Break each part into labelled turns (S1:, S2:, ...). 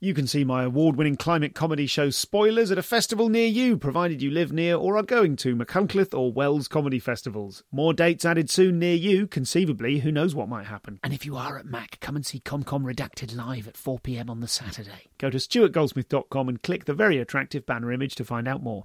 S1: You can see my award winning climate comedy show Spoilers at a festival near you, provided you live near or are going to Machynlleth or Wells comedy festivals. More dates added soon near you, conceivably, who knows what might happen. And if you are at Mac, come and see ComCom Redacted live at 4pm on the Saturday. Go to stuartgoldsmith.com and click the very attractive banner image to find out more.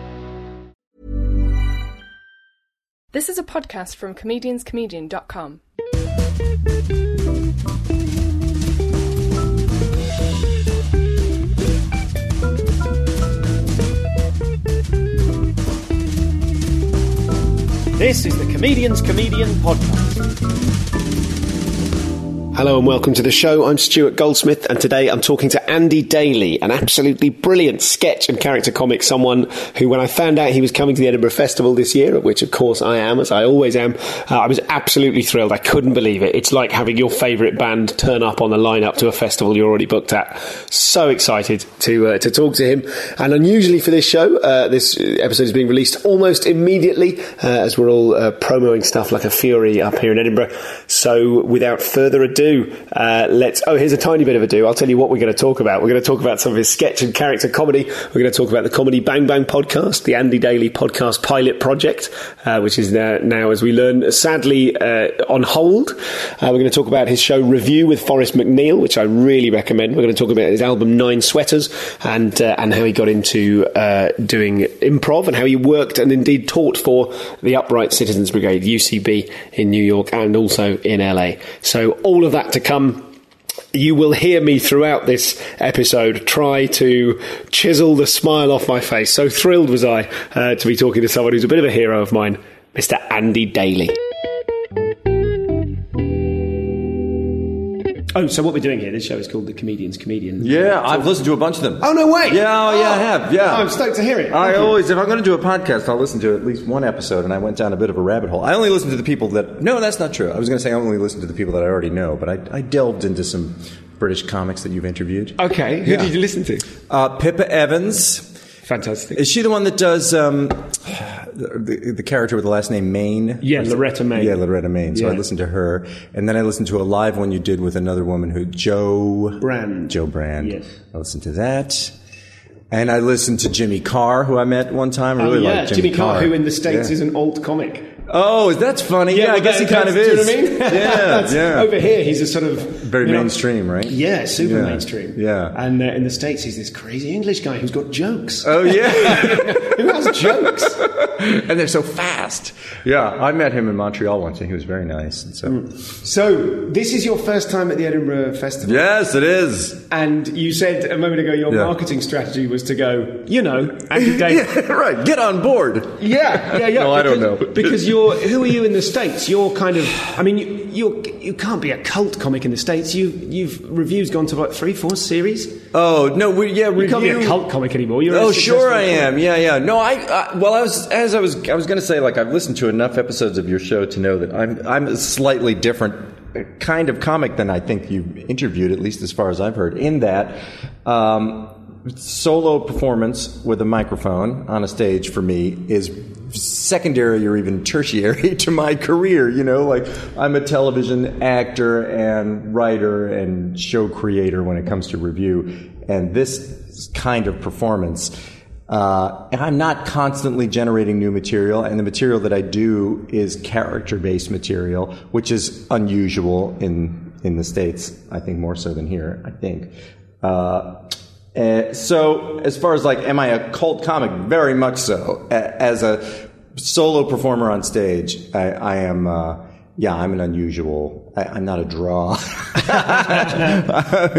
S2: This is a podcast from comedianscomedian.com.
S1: This is the Comedian's Comedian Podcast.
S3: Hello and welcome to the show. I'm Stuart Goldsmith, and today I'm talking to Andy Daly, an absolutely brilliant sketch and character comic. Someone who, when I found out he was coming to the Edinburgh Festival this year, at which of course I am, as I always am, uh, I was absolutely thrilled. I couldn't believe it. It's like having your favourite band turn up on the lineup to a festival you're already booked at. So excited to uh, to talk to him. And unusually for this show, uh, this episode is being released almost immediately, uh, as we're all uh, promoting stuff like a fury up here in Edinburgh. So without further ado. Uh, let's. Oh, here's a tiny bit of a do. I'll tell you what we're going to talk about. We're going to talk about some of his sketch and character comedy. We're going to talk about the Comedy Bang Bang podcast, the Andy Daly podcast pilot project, uh, which is now, now, as we learn, sadly uh, on hold. Uh, we're going to talk about his show Review with Forrest McNeil, which I really recommend. We're going to talk about his album Nine Sweaters and uh, and how he got into doing improv and how he worked and indeed taught for the Upright Citizens Brigade (UCB) in New York and also in LA. So all of that to come. You will hear me throughout this episode try to chisel the smile off my face. So thrilled was I uh, to be talking to someone who's a bit of a hero of mine, Mr. Andy Daly. Oh, so what we're doing here, this show is called The Comedian's Comedian.
S4: Yeah, I've listened to a bunch of them.
S3: Oh, no way!
S4: Yeah, oh, yeah, I have. Yeah,
S3: I'm stoked to hear it.
S4: I
S3: Thank you.
S4: always, if I'm going to do a podcast, I'll listen to at least one episode, and I went down a bit of a rabbit hole. I only listen to the people that. No, that's not true. I was going to say I only listen to the people that I already know, but I, I delved into some British comics that you've interviewed.
S3: Okay, who
S4: Yeah.
S3: did you listen to?
S4: Uh, Pippa Evans.
S3: Fantastic.
S4: Is she the one that does um, the, the character with the last name Maine?
S3: Yeah,
S4: Or is it-
S3: Loretta Maine.
S4: Yeah, Loretta Maine. So I listened to her, and then I listened to a live one you did with another woman who Jo
S3: Brand.
S4: Jo Brand.
S3: Yes.
S4: I listened to that. And I listened to Jimmy Carr, who I met one time. I
S3: Oh,
S4: really
S3: yeah,
S4: like Jimmy,
S3: Jimmy Carr, who in the States
S4: Yeah.
S3: is an alt comic.
S4: Oh, that's funny. Yeah, I
S3: well,
S4: guess he kind of is.
S3: Do you know what I mean?
S4: Yeah, yeah.
S3: Over here, he's a sort of
S4: Very
S3: you know,
S4: mainstream, right?
S3: Yeah, super
S4: Yeah,
S3: mainstream.
S4: yeah.
S3: And uh, in the States, he's this crazy English guy who's got jokes.
S4: Oh yeah,
S3: Who has jokes?
S4: and they're so fast. Yeah, I met him in Montreal once, and he was very nice. And so,
S3: Mm. So, this is your first time at the Edinburgh Festival.
S4: yes, it is.
S3: And you said a moment ago your
S4: Yeah.
S3: marketing strategy was to go, you know, Andy.
S4: Yeah, right. Get on board.
S3: Yeah, yeah, yeah.
S4: No, I don't know.
S3: because you're. Who are you in the states? You're kind of. I mean, you you're, you can't be a cult comic in the states. You you've reviews gone to what three, four series.
S4: Oh no, we, yeah,
S3: You can't be a cult comic anymore. You're
S4: Oh, sure I
S3: comic.
S4: am. Yeah, yeah. No, I, I well, I was as I was I was going to say like I've listened to enough episodes of your show to know that I'm I'm a slightly different kind of comic than I think you've interviewed, at least as far as I've heard. In that. Um, Solo performance with a microphone on a stage for me is secondary or even tertiary to my career. You know, like I'm a television actor and writer and show creator when it comes to review. And this kind of performance, uh, I'm not constantly generating new material, and the material that I do is character-based material, which is unusual in in the states. I think more so than here. I think. Uh, uh, so, as far as like, am I a cult comic? Very much so. A- As a solo performer on stage, I, I am. Uh, yeah, I'm an unusual. I, I'm not a draw.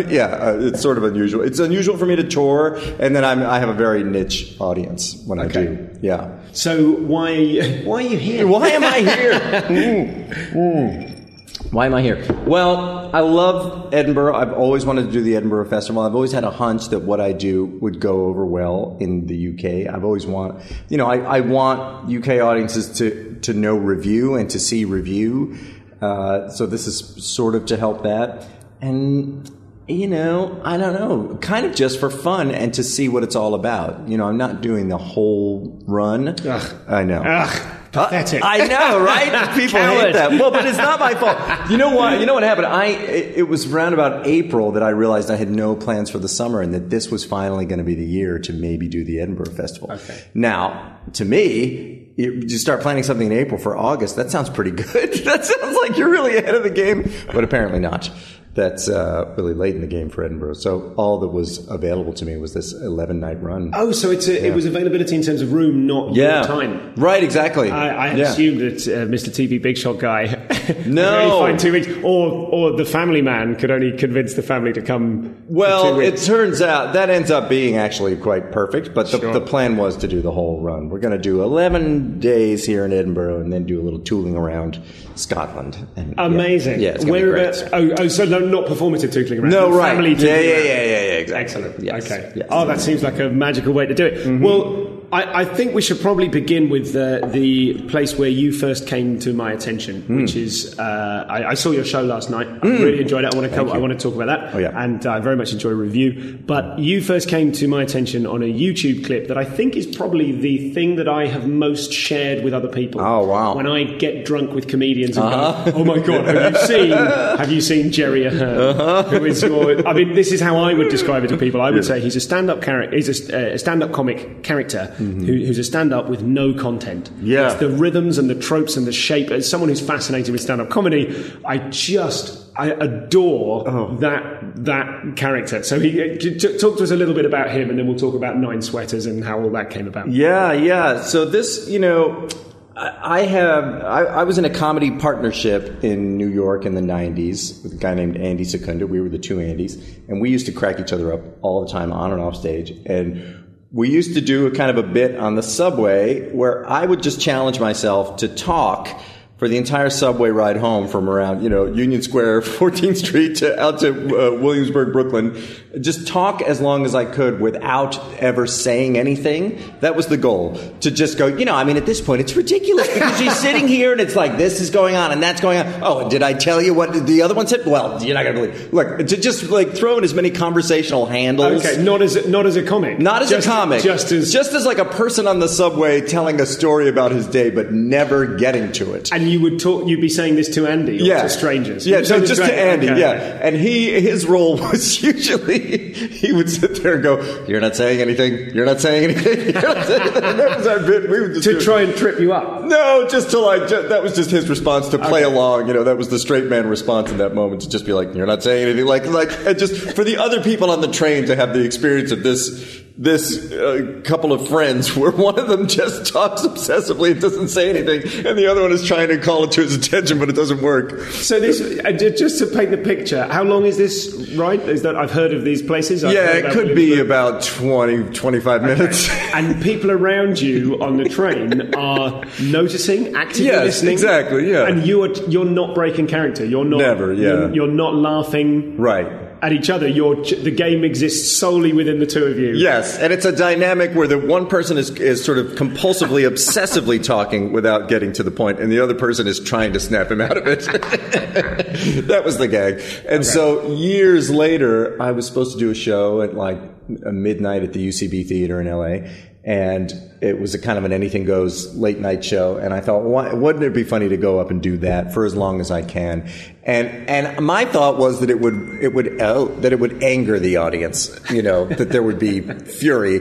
S4: yeah, uh, it's sort of unusual. It's unusual for me to tour, and then I'm, I have a very niche audience when I do. Yeah.
S3: So why are you, why are you here?
S4: Why am I here? Mm, mm. Why am I here? Well, I love Edinburgh. I've always wanted to do the Edinburgh Festival. I've always had a hunch that what I do would go over well in the UK. I've always want, you know, I, I want UK audiences to to know review and to see review. Uh, so this is sort of to help that. And you know, I don't know, kind of just for fun and to see what it's all about. You know, I'm not doing the whole run.
S5: Ugh.
S4: I know.
S5: Ugh, pathetic.
S4: I know, right? People hate that. Well, but it's not my fault. You know what? You know what happened? I it, it was around about April that I realized I had no plans for the summer and that this was finally going to be the year to maybe do the Edinburgh Festival.
S5: Okay.
S4: Now, to me, you you start planning something in April for August. That sounds pretty good. that sounds like you're really ahead of the game, but apparently not. That's uh, really late in the game for Edinburgh. So all that was available to me was this 11 night run.
S5: Oh, so it's a, it was availability in terms of room, not
S4: yeah.
S5: time.
S4: Right, exactly.
S3: I, I
S4: Yeah.
S3: assumed that uh, Mr. TV Big Shot guy
S4: No.
S3: only find two weeks, or or the family man could only convince the family to come.
S4: Well, it turns out that ends up being actually quite perfect, but the,
S3: Sure.
S4: the plan was to do the whole run. We're going to do 11 days here in Edinburgh and then do a little tooling around Scotland. And,
S3: amazing.
S4: Yeah, gonna
S3: Whereabouts? Oh, oh, so no, not performative tootling around.
S4: No, right.
S3: Family
S4: Yeah, yeah, yeah, yeah, yeah, exactly.
S3: Excellent.
S4: Yes,
S3: Okay.
S4: yes.
S3: Oh, that seems like a magical way to do it. Mm-hmm. Well, I, I think we should probably begin with the, the place where you first came to my attention,
S4: Hmm.
S3: which is uh, I, I saw your show last night. I really enjoyed it. I want to come, I want to talk about that.
S4: Oh, yeah.
S3: And I very much enjoy review. But you first came to my attention on a YouTube clip that I think is probably the thing that I have most shared with other people.
S4: Oh, wow.
S3: When I get drunk with comedians and go, "Oh my god, have you seen have you seen Jerry Ahern? Who is your? I mean, this is how I would describe it to people. I would say he's a stand-up character. He's a, a stand-up comic character who, who's a stand-up with no content.
S4: Yeah.
S3: It's the rhythms and the tropes and the shape. As someone who's fascinated with stand-up comedy, I just I adore that that character. So he uh, t- t- talk to us a little bit about him, and then we'll talk about Nine Sweaters and how all that came about.
S4: Yeah, yeah. So this, you know, I I have. I, I was in a comedy partnership in New York in the '90s with a guy named Andy Secunda. We were the two Andys, and we used to crack each other up all the time, on and off stage. And we used to do a kind of a bit on the subway where I would just challenge myself to talk for the entire subway ride home from around, you know, Union Square, 14th Street to out to uh, Williamsburg, Brooklyn. Just talk as long as I could without ever saying anything. That was the goal. To just go, you know, I mean, at this point, it's ridiculous because you're sitting here and it's like this is going on and that's going on. Oh, did I tell you what the other one said? Well, you're not going to believe. Look, to just like throw in as many conversational handles.
S3: Okay, not as a, not as a comic,
S4: Not as
S3: Just-
S4: a comic.
S3: just as
S4: just as like a person on the subway telling a story about his day, but never getting to it.
S3: And you would talk. You'd be saying this to Andy or
S4: yeah,
S3: to strangers.
S4: Yeah, so just to
S3: Andy, okay.
S4: Yeah, and he his role was usually he would sit there and go, "You're not saying anything. You're not saying anything." You're not saying anything." That was our bit. We would
S3: to try and trip you up.
S4: No, just to like ju- that was just his response to play along. You know, that was the straight man response in that moment to just be like, "You're not saying anything." Like, like, and just for the other people on the train to have the experience of this this uh, couple of friends where one of them just talks obsessively and doesn't say anything, and the other one is trying to call it to his attention, but it doesn't work.
S3: So this, uh, just to paint the picture, how long is this ride? Is that I've heard of these places? I've
S4: Yeah, it could be about 20, 25 minutes.
S3: And people around you on the train are noticing, actively
S4: Yes,
S3: listening.
S4: exactly, yeah.
S3: And you are you're not breaking character. You're not
S4: Never, yeah.
S3: You're, you're not laughing
S4: right.
S3: At each other. The game exists solely within the two of you.
S4: Yes, and it's a dynamic where the one person is, is sort of compulsively, obsessively talking without getting to the point, and the other person is trying to snap him out of it. that was the gag. And so years later, I was supposed to do a show at like a midnight at the UCB Theater in LA. And it was a kind of an anything goes late night show. And I thought, why, wouldn't it be funny to go up and do that for as long as I can? And, and my thought was that it would, it would, oh, that it would anger the audience, you know, that there would be fury.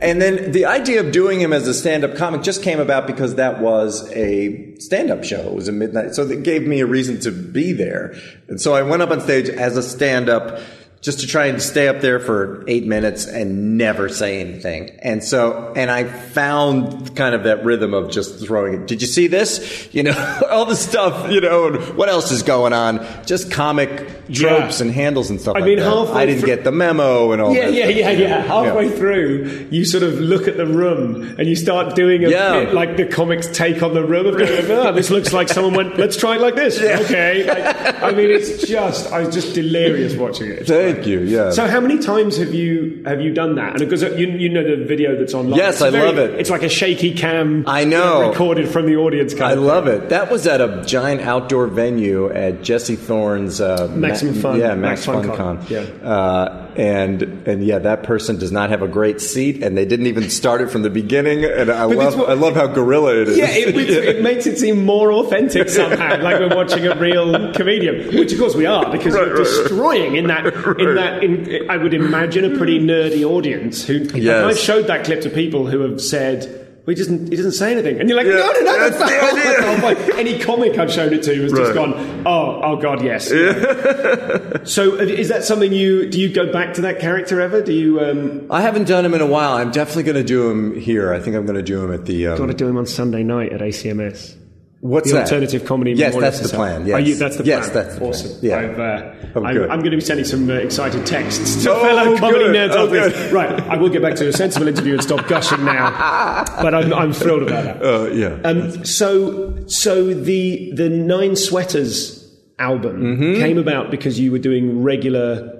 S4: And then the idea of doing him as a stand-up comic just came about because that was a stand-up show. It was a midnight, so it gave me a reason to be there. And so I went up on stage as a stand-up just to try and stay up there for eight minutes and never say anything. And so, and I found kind of that rhythm of just throwing it. Did you see this? You know, all the stuff, you know, and what else is going on? Just comic tropes
S3: Yeah.
S4: and handles and stuff
S3: I
S4: like
S3: mean,
S4: that.
S3: halfway
S4: I didn't
S3: through-
S4: get the memo and all
S3: Yeah,
S4: that.
S3: yeah, yeah, yeah. Halfway
S4: Yeah.
S3: through, you sort of look at the room and you start doing a
S4: Yeah.
S3: bit like the comics take on the room of going, oh, this looks like someone went, let's try it like this. Okay. Like, I mean, it's just, I was just delirious watching it.
S4: Thank you. Yeah.
S3: So how many times have you have you done that? And because you, you know the video that's online.
S4: Yes,
S3: I
S4: I love it.
S3: It's like a shaky cam.
S4: I know.
S3: recorded from the audience.
S4: I love it. That was at a giant outdoor venue at Jesse Thorn's uh,
S3: Maximum
S4: Ma-
S3: Fun-
S4: Yeah,
S3: Max
S4: Max,
S3: Fun
S4: Fun
S3: Con.
S4: Con.
S3: Yeah.
S4: Uh, and and yeah, that person does not have a great seat, and they didn't even start it from the beginning. And I
S3: But
S4: love
S3: what-
S4: I love how gorilla it is.
S3: Yeah, it, it, it makes it seem more authentic somehow, like we're watching a real comedian, which of course we are, because
S4: Right,
S3: you're
S4: right, right.
S3: destroying in that in that. In, I would imagine a pretty nerdy audience who.
S4: Yes.
S3: I've showed that clip to people who have said. Well, he doesn't. He doesn't say anything, and you're like,
S4: Yeah,
S3: no, no, no, that's,
S4: that's
S3: not
S4: the idea.
S3: the whole point. Any comic I've shown it to has just gone, oh, oh God, yes. so, uh, is that something you do? You go back to that character ever? Do you? Um,
S4: I haven't done him in a while. I'm definitely going to do him here. I think I'm going to do him at the. Um,
S3: got to do him on Sunday night at ACMS.
S4: What's
S3: The
S4: that?
S3: alternative comedy.
S4: Yes, that's the plan. Yes,
S3: you, that's the plan.
S4: yes, that's the
S3: awesome.
S4: plan. Yeah.
S3: I've, uh,
S4: Oh,
S3: I'm. I'm going to be sending some uh, excited texts to
S4: Oh,
S3: fellow comedy
S4: good.
S3: nerds
S4: Oh, good.
S3: Right, I will get back to a sensible interview and stop gushing now. But I'm, I'm thrilled about that.
S4: Uh, yeah.
S3: Um, so, so the the Nine Sweaters album
S4: Mm-hmm.
S3: came about because you were doing regular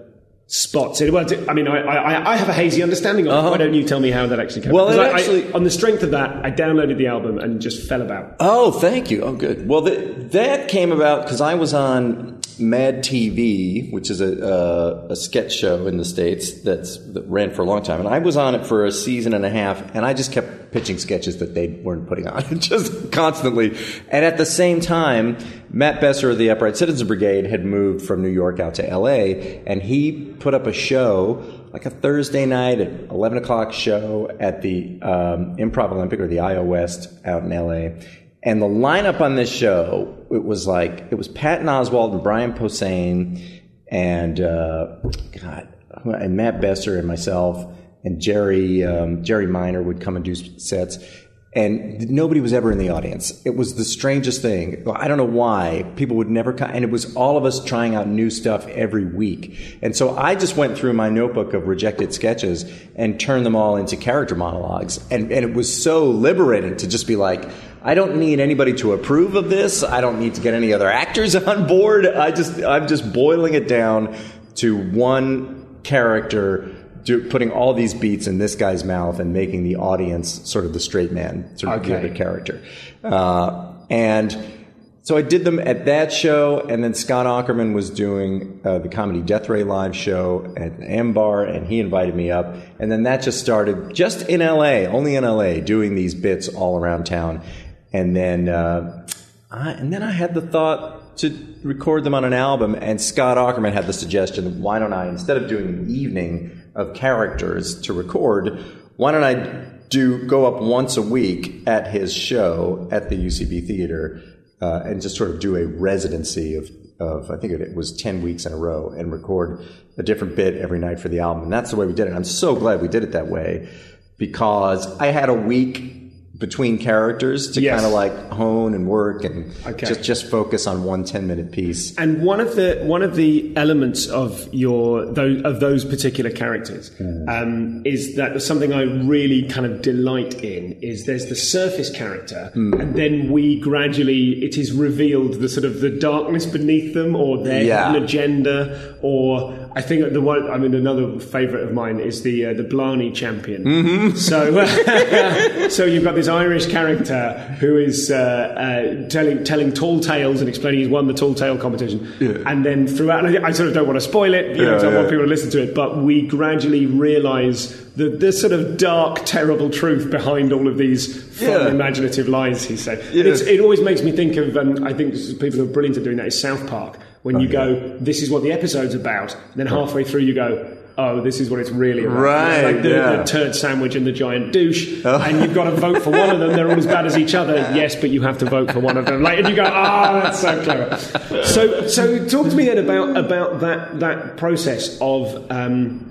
S3: spots. It- Well, I mean, I, I, I have a hazy understanding of it. Why don't you tell me how that actually came?
S4: Uh-huh. Well,
S3: Because
S4: it
S3: I- I- on the strength of that, I downloaded the album and just fell about.
S4: Oh, thank you. Oh, good. Well, th- that came about because I was on Mad TV, which is a, uh, a sketch show in the states that's that ran for a long time, and I was on it for a season and a half, and I just kept pitching sketches that they weren't putting on, just constantly. And at the same time, Matt Besser of the Upright Citizens Brigade had moved from New York out to L.A., and he put up a show like a Thursday night at 11 o'clock show at the um, Improv Olympic or the IO West out in LA. And the lineup on this show, it was like, it was Patton Oswalt and Brian Posehn and, uh, God, and Matt Besser and myself and Jerry, um, Jerry Minor would come and do sets. And nobody was ever in the audience. It was the strangest thing. I don't know why people would never come. And it was all of us trying out new stuff every week. And so I just went through my notebook of rejected sketches and turned them all into character monologues. And, and it was so liberating to just be like, I don't need anybody to approve of this. I don't need to get any other actors on board. I just, I'm just boiling it down to one character do, putting all these beats in this guy's mouth and making the audience sort of the straight man, sort of the other character. Uh, and so I did them at that show, and then Scott Aukerman was doing uh, the comedy Death Ray live show at M Bar, and he invited me up, and then that just started just in LA, only in LA, doing these bits all around town, and then uh, I, and then I had the thought to record them on an album, and Scott Aukerman had the suggestion, why don't I, instead of doing an evening of characters to record, why don't I do go up once a week at his show at the UCB Theater uh, and just sort of do a residency of, of I think it was 10 weeks in a row and record a different bit every night for the album. And that's the way we did it. I'm so glad we did it that way because I had a week between characters to
S3: Yes.
S4: kind of like hone and work and
S3: Okay.
S4: just just focus on one 10 minute piece.
S3: And one of the one of the elements of your those, of those particular characters um, is that something I really kind of delight in is there's the surface character, and then we gradually it is revealed the sort of the darkness beneath them or their
S4: Yeah.
S3: agenda or I think the one I mean another favourite of mine is the uh, the Blarney champion. So so you've got this Irish character who is uh, uh, telling telling tall tales and explaining he's won the tall tale competition, and then throughout, and I, I sort of don't want to spoil it, you know, 'cause I
S4: Yeah,
S3: want people to listen to it, but we gradually realise the the sort of dark, terrible truth behind all of these fun,
S4: Yeah.
S3: imaginative lies he's saying.
S4: Yeah.
S3: It's, it always makes me think of, um, I think people who are brilliant at doing that is South Park. When you go, this is what the episode's about. And then halfway through, you go, oh, this is what it's really about.
S4: Right,
S3: Like the,
S4: yeah.
S3: the turd sandwich and the giant douche. And you've got to vote for one of them. They're all as bad as each other. Yes, but you have to vote for one of them. Like, and you go, oh, that's so clever. So, so talk to me then about, about that, that process of, um,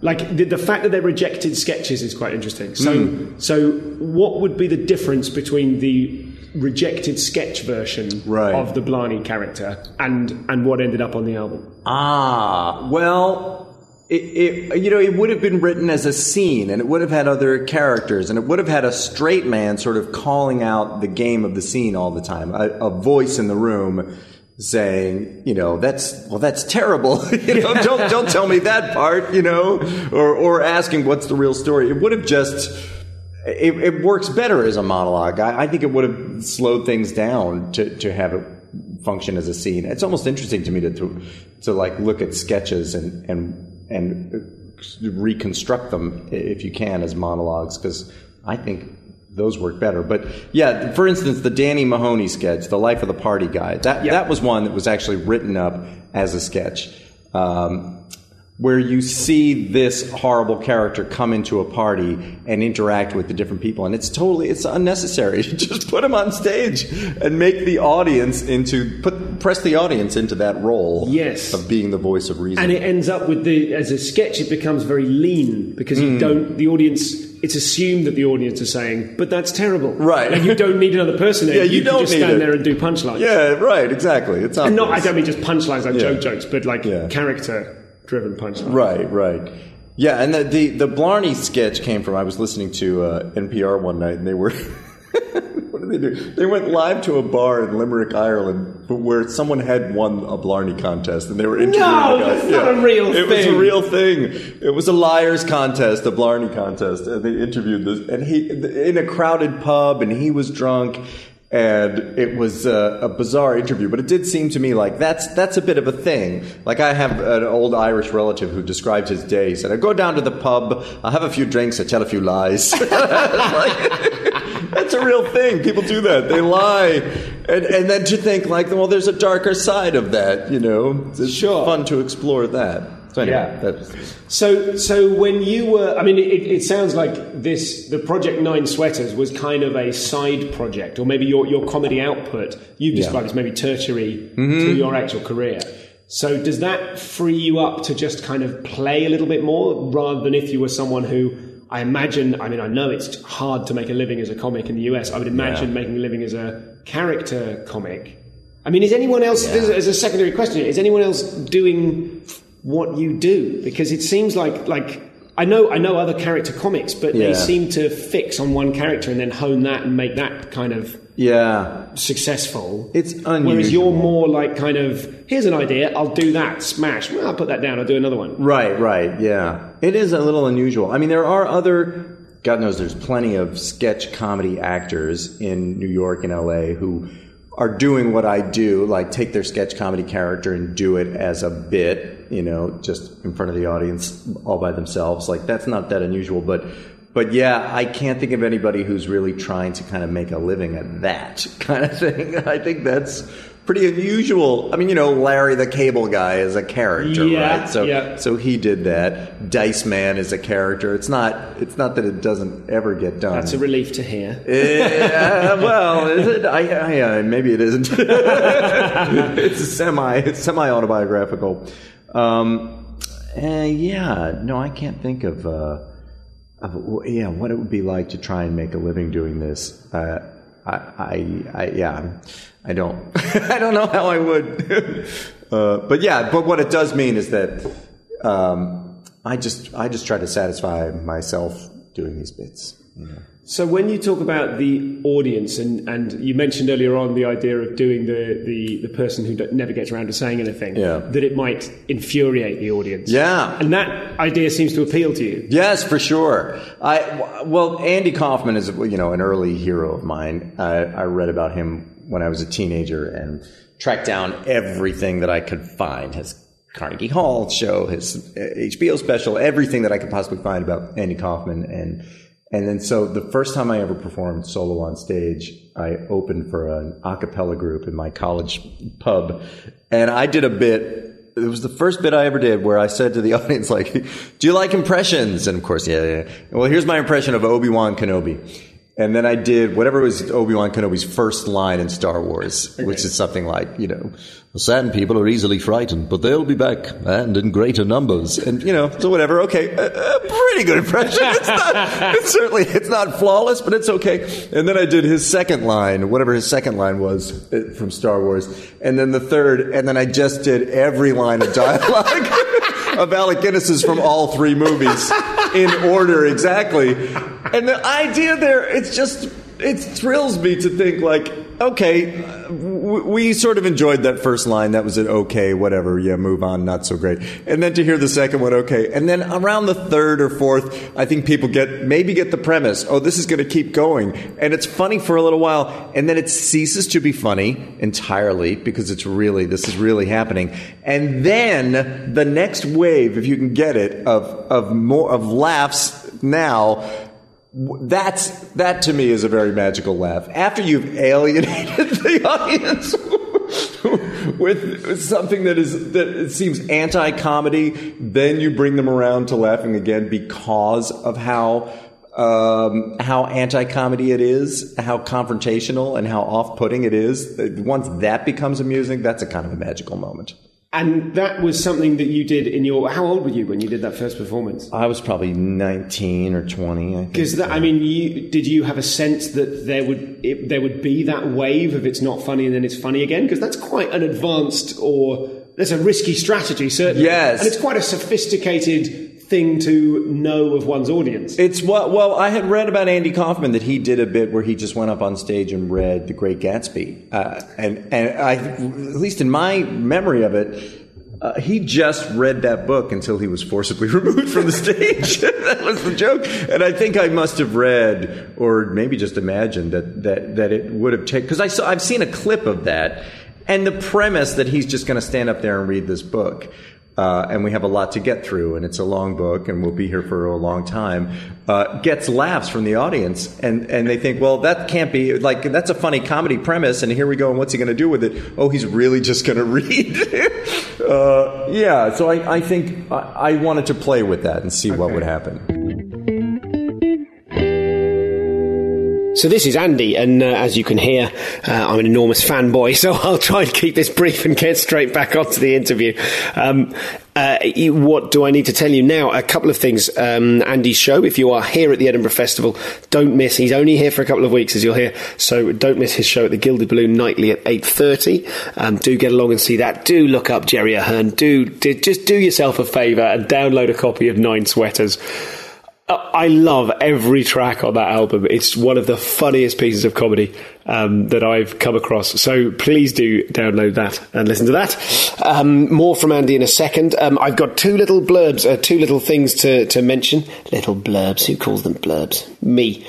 S3: like the, the fact that they're rejected sketches is quite interesting. So,
S4: Hmm.
S3: so what would be the difference between the rejected sketch version
S4: Right.
S3: of the Blarney character and and what ended up on the album?
S4: Ah, well, it, it, you know, it would have been written as a scene, and it would have had other characters, and it would have had a straight man sort of calling out the game of the scene all the time, a, a voice in the room saying, you know, that's well, that's terrible. you know, don't don't tell me that part. You know, or or asking what's the real story. It would have just. It, it works better as a monologue. I, I think it would have slowed things down to, to have it function as a scene. It's almost interesting to me to to, to like look at sketches and and and reconstruct them if you can as monologues because I think those work better. But yeah, for instance, the Danny Mahoney sketch, "The Life of the Party Guy," that that was one that was actually written up as a sketch. Um, where you see this horrible character come into a party and interact with the different people and it's totally it's unnecessary just put him on stage and make the audience into put press the audience into that role
S3: Yes.
S4: of being the voice of reason
S3: And it ends up with the as a sketch, it becomes very lean because you hmm. don't the audience. It's assumed that the audience are saying, "But that's terrible."
S4: Right.
S3: Like you don't need another person.
S4: Yeah, you
S3: can
S4: don't
S3: just stand
S4: it.
S3: there and do punchlines.
S4: yeah right exactly it's
S3: And not. I don't mean just punchlines like
S4: Yeah.
S3: joke jokes, but like
S4: Yeah.
S3: Character-driven punchlines.
S4: Right, right. Yeah, and the, the the Blarney sketch came from I was listening to uh, NPR one night, and they were. what did they do? They went live to a bar in Limerick, Ireland, where someone had won a Blarney contest, and they were interviewing
S3: No,
S4: the guy.
S3: that's not a real thing.
S4: It was a real thing. It was a liars contest, a Blarney contest, and they interviewed this, and he in a crowded pub, and he was drunk. And it was uh, a bizarre interview, but it did seem to me like that's that's a bit of a thing. Like I have an old Irish relative who described his day. He said, "I go down to the pub, I have a few drinks, I tell a few lies." Like, that's a real thing. People do that. They lie, and and then to think like, well, there's a darker side of that. You know, it's
S3: Sure.
S4: fun to explore that. So anyway,
S3: Yeah.
S4: that's,
S3: So, so when you were, I mean, it, it sounds like this, the Project Nine Sweaters was kind of a side project, or maybe your, your comedy output, you've described as maybe tertiary mm-hmm. to your actual career. So does that free you up to just kind of play a little bit more rather than if you were someone who I imagine, I mean, I know it's hard to make a living as a comic in the US. I would imagine making a living as a character comic. I mean, is anyone else, as as a secondary question, is anyone else doing what you do? Because it seems like, like, I know, I know other character comics, but they seem to fix on one character and then hone that and make that kind of
S4: yeah.
S3: successful.
S4: It's
S3: Whereas you're more like kind of, here's an idea, I'll do that, smash. Well, I'll put that down, I'll do another one.
S4: Right, right, yeah. It is a little unusual. I mean, there are other, God knows, there's plenty of sketch comedy actors in New York and LA who are doing what I do, like take their sketch comedy character and do it as a bit, you know, just in front of the audience all by themselves. Like, that's not that unusual, but. But yeah, I can't think of anybody who's really trying to kind of make a living at that kind of thing. I think that's pretty unusual. I mean, you know, Larry the Cable Guy is a character,
S3: Yeah,
S4: right? So
S3: yeah.
S4: so he did that. Dice Man is a character. It's not. It's not that it doesn't ever get done.
S3: That's a relief to hear.
S4: Yeah, well, is it? I, I, uh, maybe it isn't. it's semi. It's semi autobiographical. Um, uh, yeah. No, I can't think of. Uh, of yeah, what it would be like to try and make a living doing this. Uh, I, I, I, yeah, I don't, I don't know how I would. uh, but yeah, but what it does mean is that um, I just, I just try to satisfy myself doing these bits. You know?
S3: So when you talk about the audience, and, and you mentioned earlier on the idea of doing the, the, the person who never gets around to saying anything,
S4: Yeah.
S3: that it might infuriate the audience.
S4: Yeah.
S3: And that idea seems to appeal to you.
S4: Yes, for sure. I well, Andy Kaufman is you know an early hero of mine. I, I read about him when I was a teenager and tracked down everything that I could find. His Carnegie Hall show, his uh, HBO special, everything that I could possibly find about Andy Kaufman and. And then, so the first time I ever performed solo on stage, I opened for an a cappella group in my college pub. And I did a bit. It was the first bit I ever did where I said to the audience, like, do you like impressions? And of course, yeah, yeah. Well, here's my impression of Obi-Wan Kenobi. And then I did whatever was Obi-Wan Kenobi's first line in Star Wars, okay. which is something like, you know, the Sand people are easily frightened, but they'll be back and in greater numbers. And, you know, so whatever. Okay. A, a pretty good impression. It's not, it's certainly, it's not flawless, but it's okay. And then I did his second line, whatever his second line was uh, from Star Wars. And then the third, and then I just did every line of dialogue. of Alec Guinness's from all three movies in order exactly. And the idea there, it's just, it thrills me to think like, okay, we sort of enjoyed that first line. That was it. Okay, whatever. Yeah, move on. Not so great. And then to hear the second one, okay. And then around the third or fourth, I think people get maybe get the premise. Oh, this is going to keep going, and it's funny for a little while, and then it ceases to be funny entirely because it's really this is really happening. And then the next wave, if you can get it, of of more of laughs now that's that to me is a very magical laugh. After you've alienated the audience with, something that is that seems anti-comedy, then you bring them around to laughing again because of how um, how anti-comedy it is, how confrontational and how off-putting it is. Once that becomes amusing, that's a kind of a magical moment.
S3: And that was something that you did in your. How old were you when you did that first performance?
S4: I was probably nineteen or twenty.
S3: Because I mean, you, did you have a sense that there would it, there would be that wave of it's not funny and then it's funny again? Because that's quite an advanced or that's a risky strategy, certainly.
S4: Yes,
S3: and it's quite a sophisticated thing to know of one's audience.
S4: It's what well, I had read about Andy Kaufman that he did a bit where he just went up on stage and read The Great Gatsby, uh, and and I, at least in my memory of it. Uh, he just read that book until he was forcibly removed from the stage. that was the joke. And I think I must have read, or maybe just imagined that that that it would have taken. Because I saw, I've seen a clip of that, and the premise that he's just going to stand up there and read this book. Uh, and we have a lot to get through, and it's a long book, and we'll be here for a long time. Uh, gets laughs from the audience, and and they think, well, that can't be like that's a funny comedy premise, and here we go, and what's he going to do with it? Oh, he's really just going to read. uh, yeah, so I, I think I, I, wanted to play with that and see okay. what would happen.
S3: So this is Andy, and uh, as you can hear, uh, I'm an enormous fanboy, so I'll try and keep this brief and get straight back onto the interview. Um, uh, what do I need to tell you now? A couple of things. Um, Andy's show, if you are here at the Edinburgh Festival, don't miss. He's only here for a couple of weeks, as you'll hear, so don't miss his show at the Gilded Balloon nightly at 8.30. Um, do get along and see that. Do look up Jerry Ahern. Do, do just do yourself a favour and download a copy of Nine Sweaters. I love every track on that album. It's one of the funniest pieces of comedy um, that I've come across. So please do download that and listen to that. Um, more from Andy in a second. Um, I've got two little blurbs, uh, two little things to, to mention. Little blurbs. Who calls them blurbs? Me.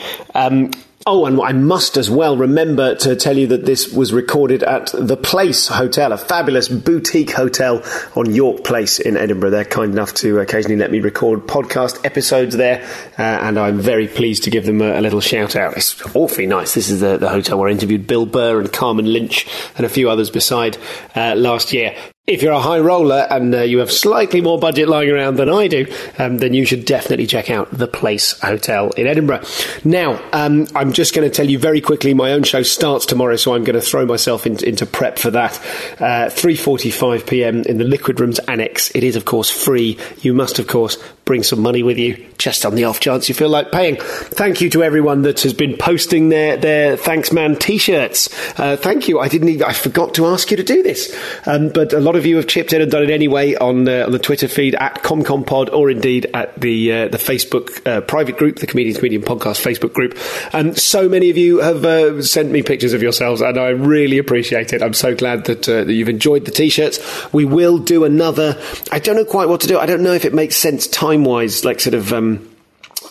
S3: Oh, and I must as well remember to tell you that this was recorded at the Place Hotel, a fabulous boutique hotel on York Place in Edinburgh. They're kind enough to occasionally let me record podcast episodes there, uh, and I'm very pleased to give them a, a, little shout out. It's awfully nice. This is the, the, hotel where I interviewed Bill Burr and Carmen Lynch and a few others beside uh, last year. If you're a high roller and uh, you have slightly more budget lying around than I do, um, then you should definitely check out the Place Hotel in Edinburgh. Now, um, I'm just going to tell you very quickly. My own show starts tomorrow, so I'm going to throw myself in, into prep for that. Uh, 3:45 p.m. in the Liquid Rooms Annex. It is, of course, free. You must, of course, bring some money with you, just on the off chance you feel like paying. Thank you to everyone that has been posting their their thanks man t-shirts. Uh, thank you. I didn't. Even, I forgot to ask you to do this, um, but a lot of you have chipped in and done it anyway on uh, on the Twitter feed at ComComPod or indeed at the uh, the Facebook uh, private group, the Comedians Comedian Podcast Facebook group. And so many of you have uh, sent me pictures of yourselves, and I really appreciate it. I'm so glad that, uh, that you've enjoyed the t-shirts. We will do another. I don't know quite what to do. I don't know if it makes sense time wise, like sort of. Um,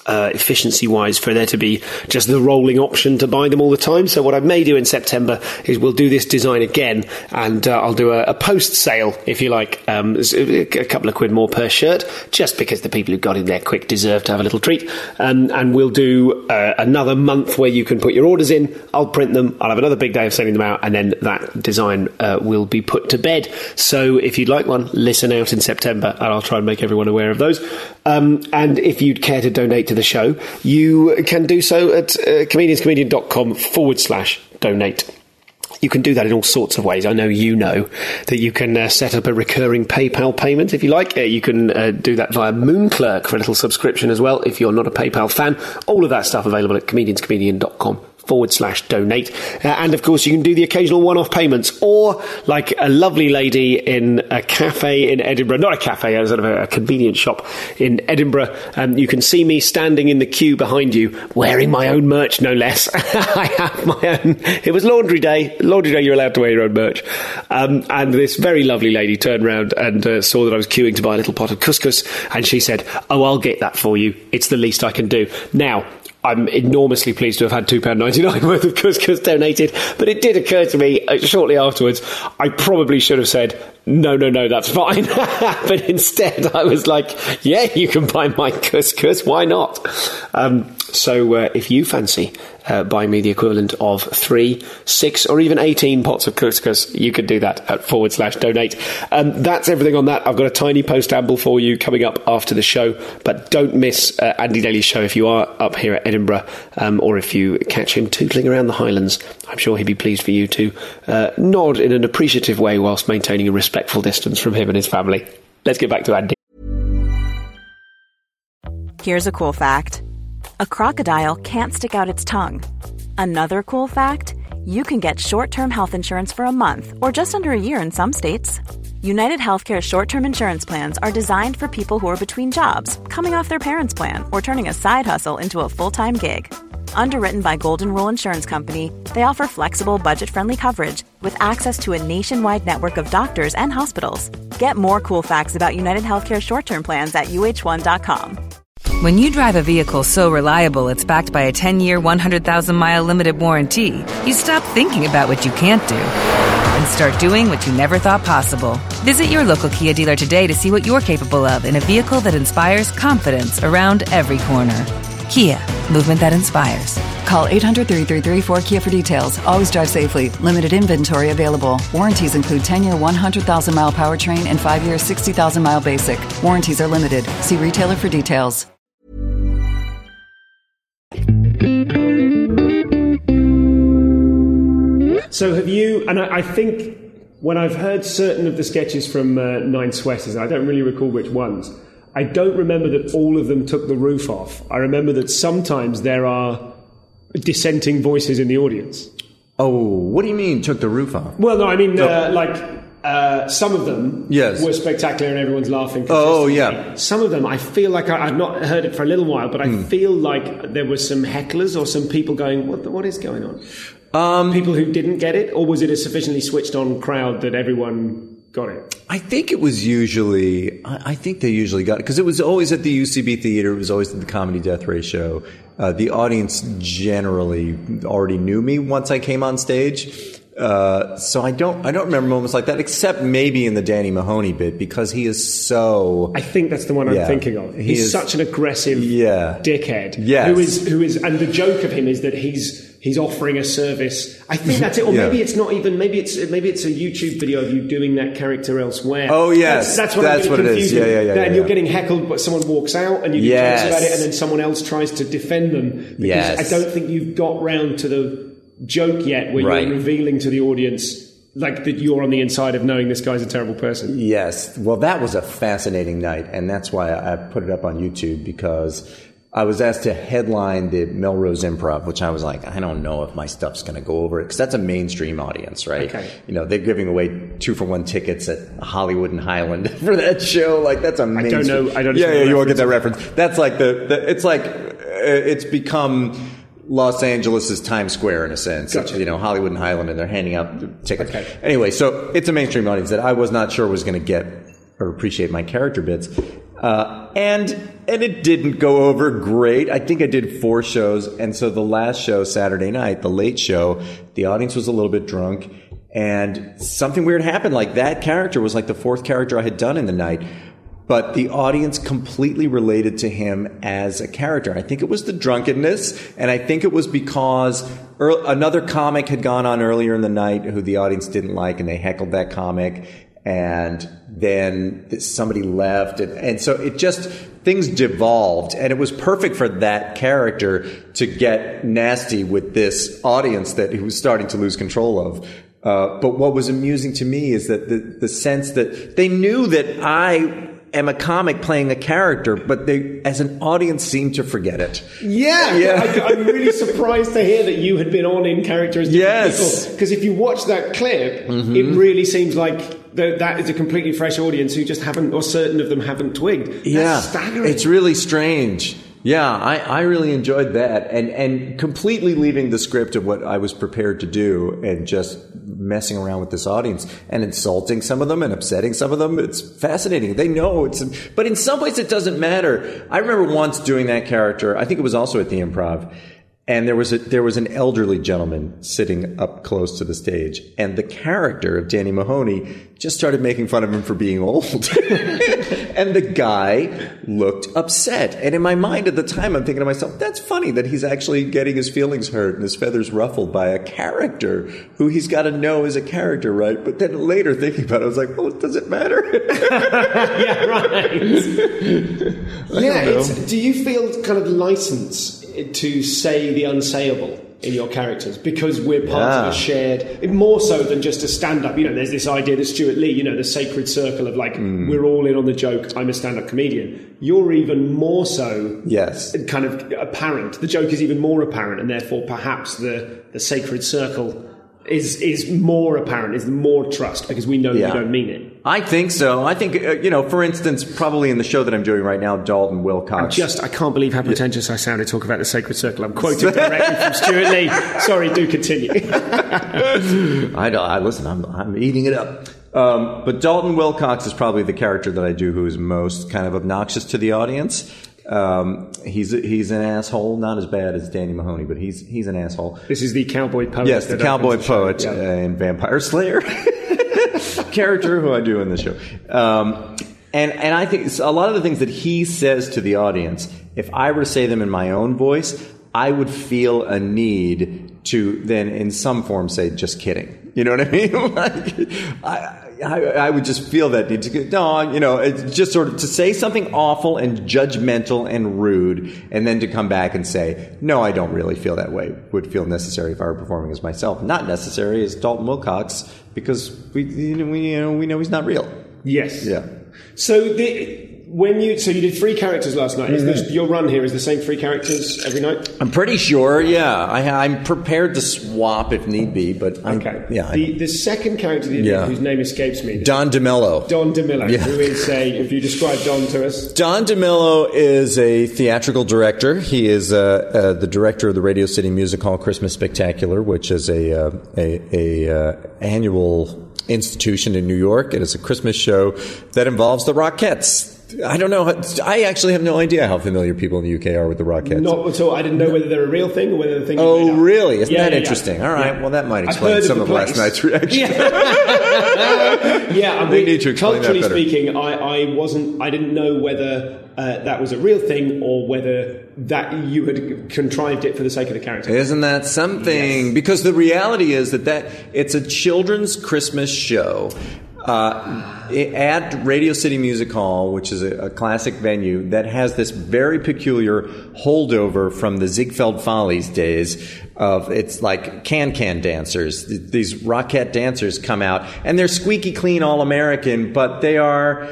S3: uh, efficiency wise for there to be just the rolling option to buy them all the time. So what I may do in September is we'll do this design again, and uh, I'll do a, a post sale, if you like, um, a couple of quid more per shirt, just because the people who got in there quick deserve to have a little treat. Um, and we'll do uh, another month where you can put your orders in. I'll print them. I'll have another big day of sending them out, and then that design uh, will be put to bed. So if you'd like one, listen out in September, and I'll try and make everyone aware of those. Um, and if you'd care to donate to the show, you can do so at uh, comedianscomedian.com forward slash donate. You can do that in all sorts of ways. I know you know that you can uh, set up a recurring PayPal payment if you like. Uh, you can uh, do that via Moonclerk for a little subscription as well if you're not a PayPal fan. All of that stuff available at comedianscomedian.com forward slash donate. Uh, and of course, you can do the occasional one off payments, or like a lovely lady in a cafe in Edinburgh, not a cafe, a sort of a, a convenience shop in Edinburgh. Um, you can see me standing in the queue behind you, wearing my own merch, no less. I have my own. It was laundry day. Laundry day, you're allowed to wear your own merch. Um, and this very lovely lady turned around and uh, saw that I was queuing to buy a little pot of couscous, and she said, "Oh, I'll get that for you. It's the least I can do." Now, I'm enormously pleased to have had £2.99 worth of couscous donated, but it did occur to me uh, shortly afterwards, I probably should have said, no, no, no, that's fine. but instead, I was like, yeah, you can buy my couscous, why not? Um, so uh, if you fancy uh, buying me the equivalent of three, six, or even 18 pots of couscous, you could do that at forward slash donate. Um, that's everything on that. I've got a tiny post amble for you coming up after the show, but don't miss uh, Andy Daly's show if you are up here at Edinburgh um, or if you catch him tootling around the Highlands. I'm sure he'd be pleased for you to uh, nod in an appreciative way whilst maintaining a respectful distance from him and his family. Let's get back to Andy.
S6: Here's a cool fact a crocodile can't stick out its tongue. Another cool fact you can get short term health insurance for a month or just under a year in some states. United Healthcare short term insurance plans are designed for people who are between jobs, coming off their parents' plan, or turning a side hustle into a full time gig. Underwritten by Golden Rule Insurance Company, they offer flexible, budget friendly coverage with access to a nationwide network of doctors and hospitals. Get more cool facts about United Healthcare short term plans at uh1.com.
S7: When you drive a vehicle so reliable it's backed by a 10 year, 100,000 mile limited warranty, you stop thinking about what you can't do and start doing what you never thought possible. Visit your local Kia dealer today to see what you're capable of in a vehicle that inspires confidence around every corner. Kia, movement that inspires.
S8: Call 800 333 4KIA for details. Always drive safely. Limited inventory available. Warranties include 10 year 100,000 mile powertrain and 5 year 60,000 mile basic. Warranties are limited. See retailer for details.
S1: So have you? And I, I think when I've heard certain of the sketches from uh, Nine Sweaters, I don't really recall which ones. I don't remember that all of them took the roof off. I remember that sometimes there are dissenting voices in the audience.
S4: Oh, what do you mean took the roof off?
S1: Well, no, I mean uh, like. Uh, some of them
S4: Yes.
S1: were spectacular and everyone's laughing.
S4: Oh, yeah.
S1: Some of them, I feel like I, I've not heard it for a little while, but I
S4: Hmm.
S1: feel like there were some hecklers or some people going, "What? The, what is going on?"
S4: Um,
S1: People who didn't get it, or was it a sufficiently switched on crowd that everyone got it?
S4: I think it was usually, I I think they usually got it because it was always at the UCB theater. It was always at the Comedy Death Ray show. Uh, the audience generally already knew me once I came on stage. Uh, so I don't, I don't remember moments like that, except maybe in the Danny Mahoney bit because he is so.
S1: I think that's the one I'm
S4: Yeah.
S1: thinking of.
S4: He
S1: He's
S4: is-
S1: such an aggressive
S4: Yeah.
S1: dickhead.
S4: Yes.
S1: Who is who is and the joke of him is that he's he's offering a service. I think that's it. Or
S4: Yeah.
S1: maybe it's not even maybe it's maybe it's a YouTube video of you doing that character elsewhere.
S4: Oh, yes.
S1: That's, that's what,
S4: That's
S1: I'm
S4: what it is.
S1: confused
S4: Yeah, yeah, yeah,
S1: That-
S4: yeah,
S1: And you're
S4: yeah.
S1: getting heckled but someone walks out and you
S4: Yes.
S1: about it and then someone else tries to defend them. Because
S4: Yes.
S1: I don't think you've got round to the joke yet where
S4: Right.
S1: you're revealing to the audience like that you're on the inside of knowing this guy's a terrible person.
S4: Yes. Well, that was a fascinating night, and that's why I put it up on YouTube because I was asked to headline the Melrose Improv, which I was like, I don't know if my stuff's going to go over it because that's a mainstream audience, right?
S1: Okay.
S4: You know, they're giving away two for one tickets at Hollywood and Highland for that show. Like that's a
S1: don't know- I don't
S4: Yeah,
S1: know
S4: yeah, you won't get that reference. That's like the, the it's like uh, it's become. Los Angeles' Times Square in a sense.
S1: Gotcha.
S4: You know, Hollywood and Highland, and they're handing out tickets.
S1: Okay.
S4: Anyway, so it's a mainstream audience that I was not sure was going to get or appreciate my character bits. Uh, and and it didn't go over great. I think I did four shows, and so the last show, Saturday night, the late show, the audience was a little bit drunk, and something weird happened. Like that character was like the fourth character I had done in the night, but the audience completely related to him as a character. I think it was the drunkenness, and I think it was because another comic had gone on earlier in the night who the audience didn't like, and they heckled that comic, and then somebody left, and, and so it just things devolved, and it was perfect for that character to get nasty with this audience that he was starting to lose control of. Uh, but what was amusing to me is that the, the sense that they knew that I am a comic playing a character, but they, as an audience, seem to forget it.
S3: Yeah,
S4: Yeah.
S3: I, am really surprised to hear that you had been on in character as
S4: Yes.
S3: Because if you watch that clip,
S4: Mhm.
S3: it really seems like that, that is a completely fresh audience who just haven't, or certain of them haven't twigged. That's
S4: yeah,
S3: staggering.
S4: it's really strange. Yeah, I, I really enjoyed that, and and completely leaving the script of what I was prepared to do, and just messing around with this audience and insulting some of them and upsetting some of them. It's fascinating. They know it's, but in some ways it doesn't matter. I remember once doing that character. I think it was also at the Improv. And there was a, there was an elderly gentleman sitting up close to the stage, and the character of Danny Mahoney just started making fun of him for being old. and the guy looked upset. And in my mind at the time, I'm thinking to myself, that's funny that he's actually getting his feelings hurt and his feathers ruffled by a character who he's got to know is a character, right? But then later thinking about it, I was like, well, does it matter?
S3: yeah, right. yeah, it's, do you feel kind of license to say the unsayable in your characters because we're part
S4: Yeah.
S3: of a shared, more so than just a stand-up. You know, there's this idea that Stewart Lee, you know, the sacred circle of like
S4: Hmm.
S3: we're all in on the joke. I'm a stand-up comedian. You're even more so
S4: yes.
S3: kind of apparent. The joke is even more apparent, and therefore perhaps the the sacred circle. Is is more apparent, is more trust because we know
S4: Yeah.
S3: you don't mean it.
S4: I think so. I think, uh, you know, for instance, probably in the show that I'm doing right now, Dalton Wilcox.
S3: Just, I can't believe how pretentious I sounded talking about the sacred circle. I'm quoting directly from Stewart Lee. Sorry, do continue.
S4: I, I listen. I'm, I'm eating it up. Um, but Dalton Wilcox is probably the character that I do who is most kind of obnoxious to the audience. Um, he's he's an asshole, not as bad as Danny Mahoney, but he's he's an asshole.
S3: This is the cowboy poet.
S4: Yes, the cowboy poet
S3: Yeah.
S4: uh, and vampire slayer character who I do in the show. Um, and and I think a lot of the things that he says to the audience, if I were to say them in my own voice, I would feel a need to then, in some form, say "just kidding." You know what I mean? like, I, I, I would just feel that need to go, no, you know, it's just sort of to say something awful and judgmental and rude, and then to come back and say, no, I don't really feel that way. Would feel necessary if I were performing as myself. Not necessary as Dalton Wilcox because we, you know, we, you know, we know he's not real.
S3: Yes.
S4: Yeah.
S3: So the, when you so you did three characters last night. Is this, your run here is the same three characters every night?
S4: I'm pretty sure. Yeah, I, I'm prepared to swap if need be, but I'm,
S3: Okay.
S4: yeah,
S3: The, the second character that you did,
S4: Yeah.
S3: whose name escapes me,
S4: Don DiMello.
S3: Don DiMello,
S4: Yeah.
S3: who is a. If you describe Don to us,
S4: Don DiMello is a theatrical director. He is uh, uh, the director of the Radio City Music Hall Christmas Spectacular, which is a uh, a, a uh, annual institution in New York. It is a Christmas show that involves the Rockettes. I don't know. I actually have no idea how familiar people in the UK are with the Rockettes.
S3: not all. I didn't know whether they're a real thing or whether they're thing.
S4: Oh, really? Isn't
S3: Yeah,
S4: that
S3: yeah, yeah.
S4: interesting? All right.
S3: Yeah.
S4: Well, that might explain some
S3: the
S4: of last night's reaction.
S3: yeah, I mean,
S4: need to explain
S3: culturally speaking, I, I wasn't, I didn't know whether uh, that was a real thing or whether that you had contrived it for the sake of the character.
S4: Isn't that something? Because the reality is that, that it's a children's Christmas show. Uh, at Radio City Music Hall, which is a, a classic venue that has this very peculiar holdover from the Ziegfeld Follies days of it's like can-can dancers. These Rockette dancers come out and they're squeaky clean all American, but they are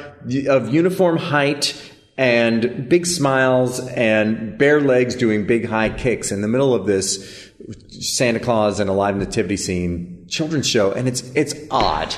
S4: of uniform height and big smiles and bare legs doing big high kicks in the middle of this Santa Claus and a live nativity scene children's show, and it's it's odd.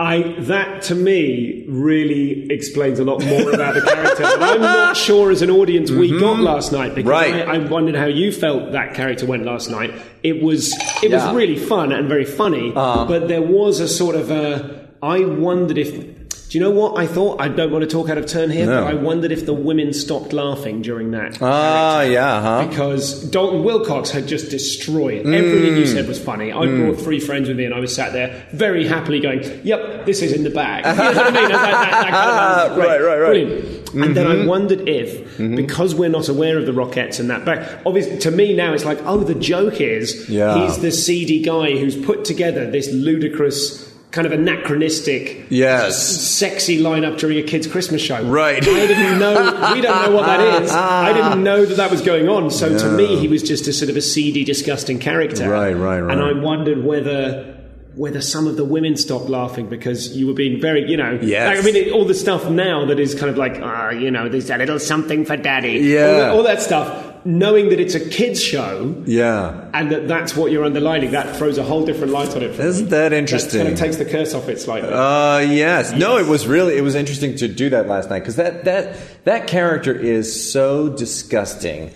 S3: I that to me really explains a lot more about the character. But I'm not sure as an audience we got last night because
S4: Mm-hmm. Right.
S3: I, I wondered how you felt that character went last night. It was it
S4: Yeah.
S3: Was really fun and very funny, but there was a sort of a. I wondered if Do you know what I thought? I don't want to talk out of turn here,
S4: No.
S3: but I wondered if the women stopped laughing during that.
S4: Ah, yeah, huh?
S3: Because Dalton Wilcox had just destroyed everything you said was funny. I
S4: Mm.
S3: brought three friends with me, and I was sat there very happily going, "Yep, this is in the bag." You know what I mean? I that, that kind of great,
S4: Right, right, right.
S3: brilliant. And then I wondered if, because we're not aware of the Rockettes and that back, obviously to me now it's like, oh, the joke is
S4: Yeah.
S3: he's the seedy guy who's put together this ludicrous. Kind of anachronistic,
S4: Yes.
S3: sexy lineup during a kid's Christmas show.
S4: Right.
S3: I didn't know. We don't know what that is. I didn't know that that was going on. So to me, he was just a sort of a seedy, disgusting character.
S4: Right, right, right.
S3: And I wondered whether whether some of the women stopped laughing because you were being very, you know,
S4: Yes.
S3: like, I mean, it- all the stuff now that is kind of like, ah, you know, there's a little something for daddy.
S4: Yeah.
S3: All, that- all that stuff. Knowing that it's a kids show
S4: Yeah.
S3: and that that's what you're underlining, that throws a whole different light on it. For
S4: Isn't
S3: me.
S4: that
S3: That
S4: interesting?
S3: kind of takes the curse off it slightly.
S4: Uh, yes. No, it was really it was interesting to do that last night because that that that character is so disgusting,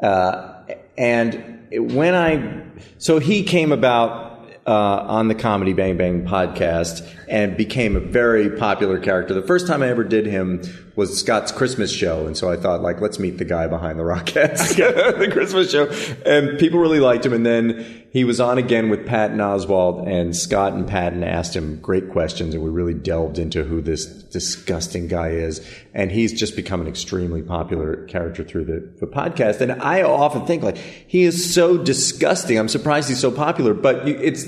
S4: uh, and when I so he came about. Uh, on the Comedy Bang Bang podcast and became a very popular character. The first time I ever did him was Scott's Christmas show. And so I thought, like, let's meet the guy behind the Rockettes, the Christmas show. And people really liked him. And then he was on again with Patton Oswalt and Scott and Patton asked him great questions and we really delved into who this disgusting guy is. And he's just become an extremely popular character through the, the podcast. And I often think like, he is so disgusting. I'm surprised he's so popular, but it's,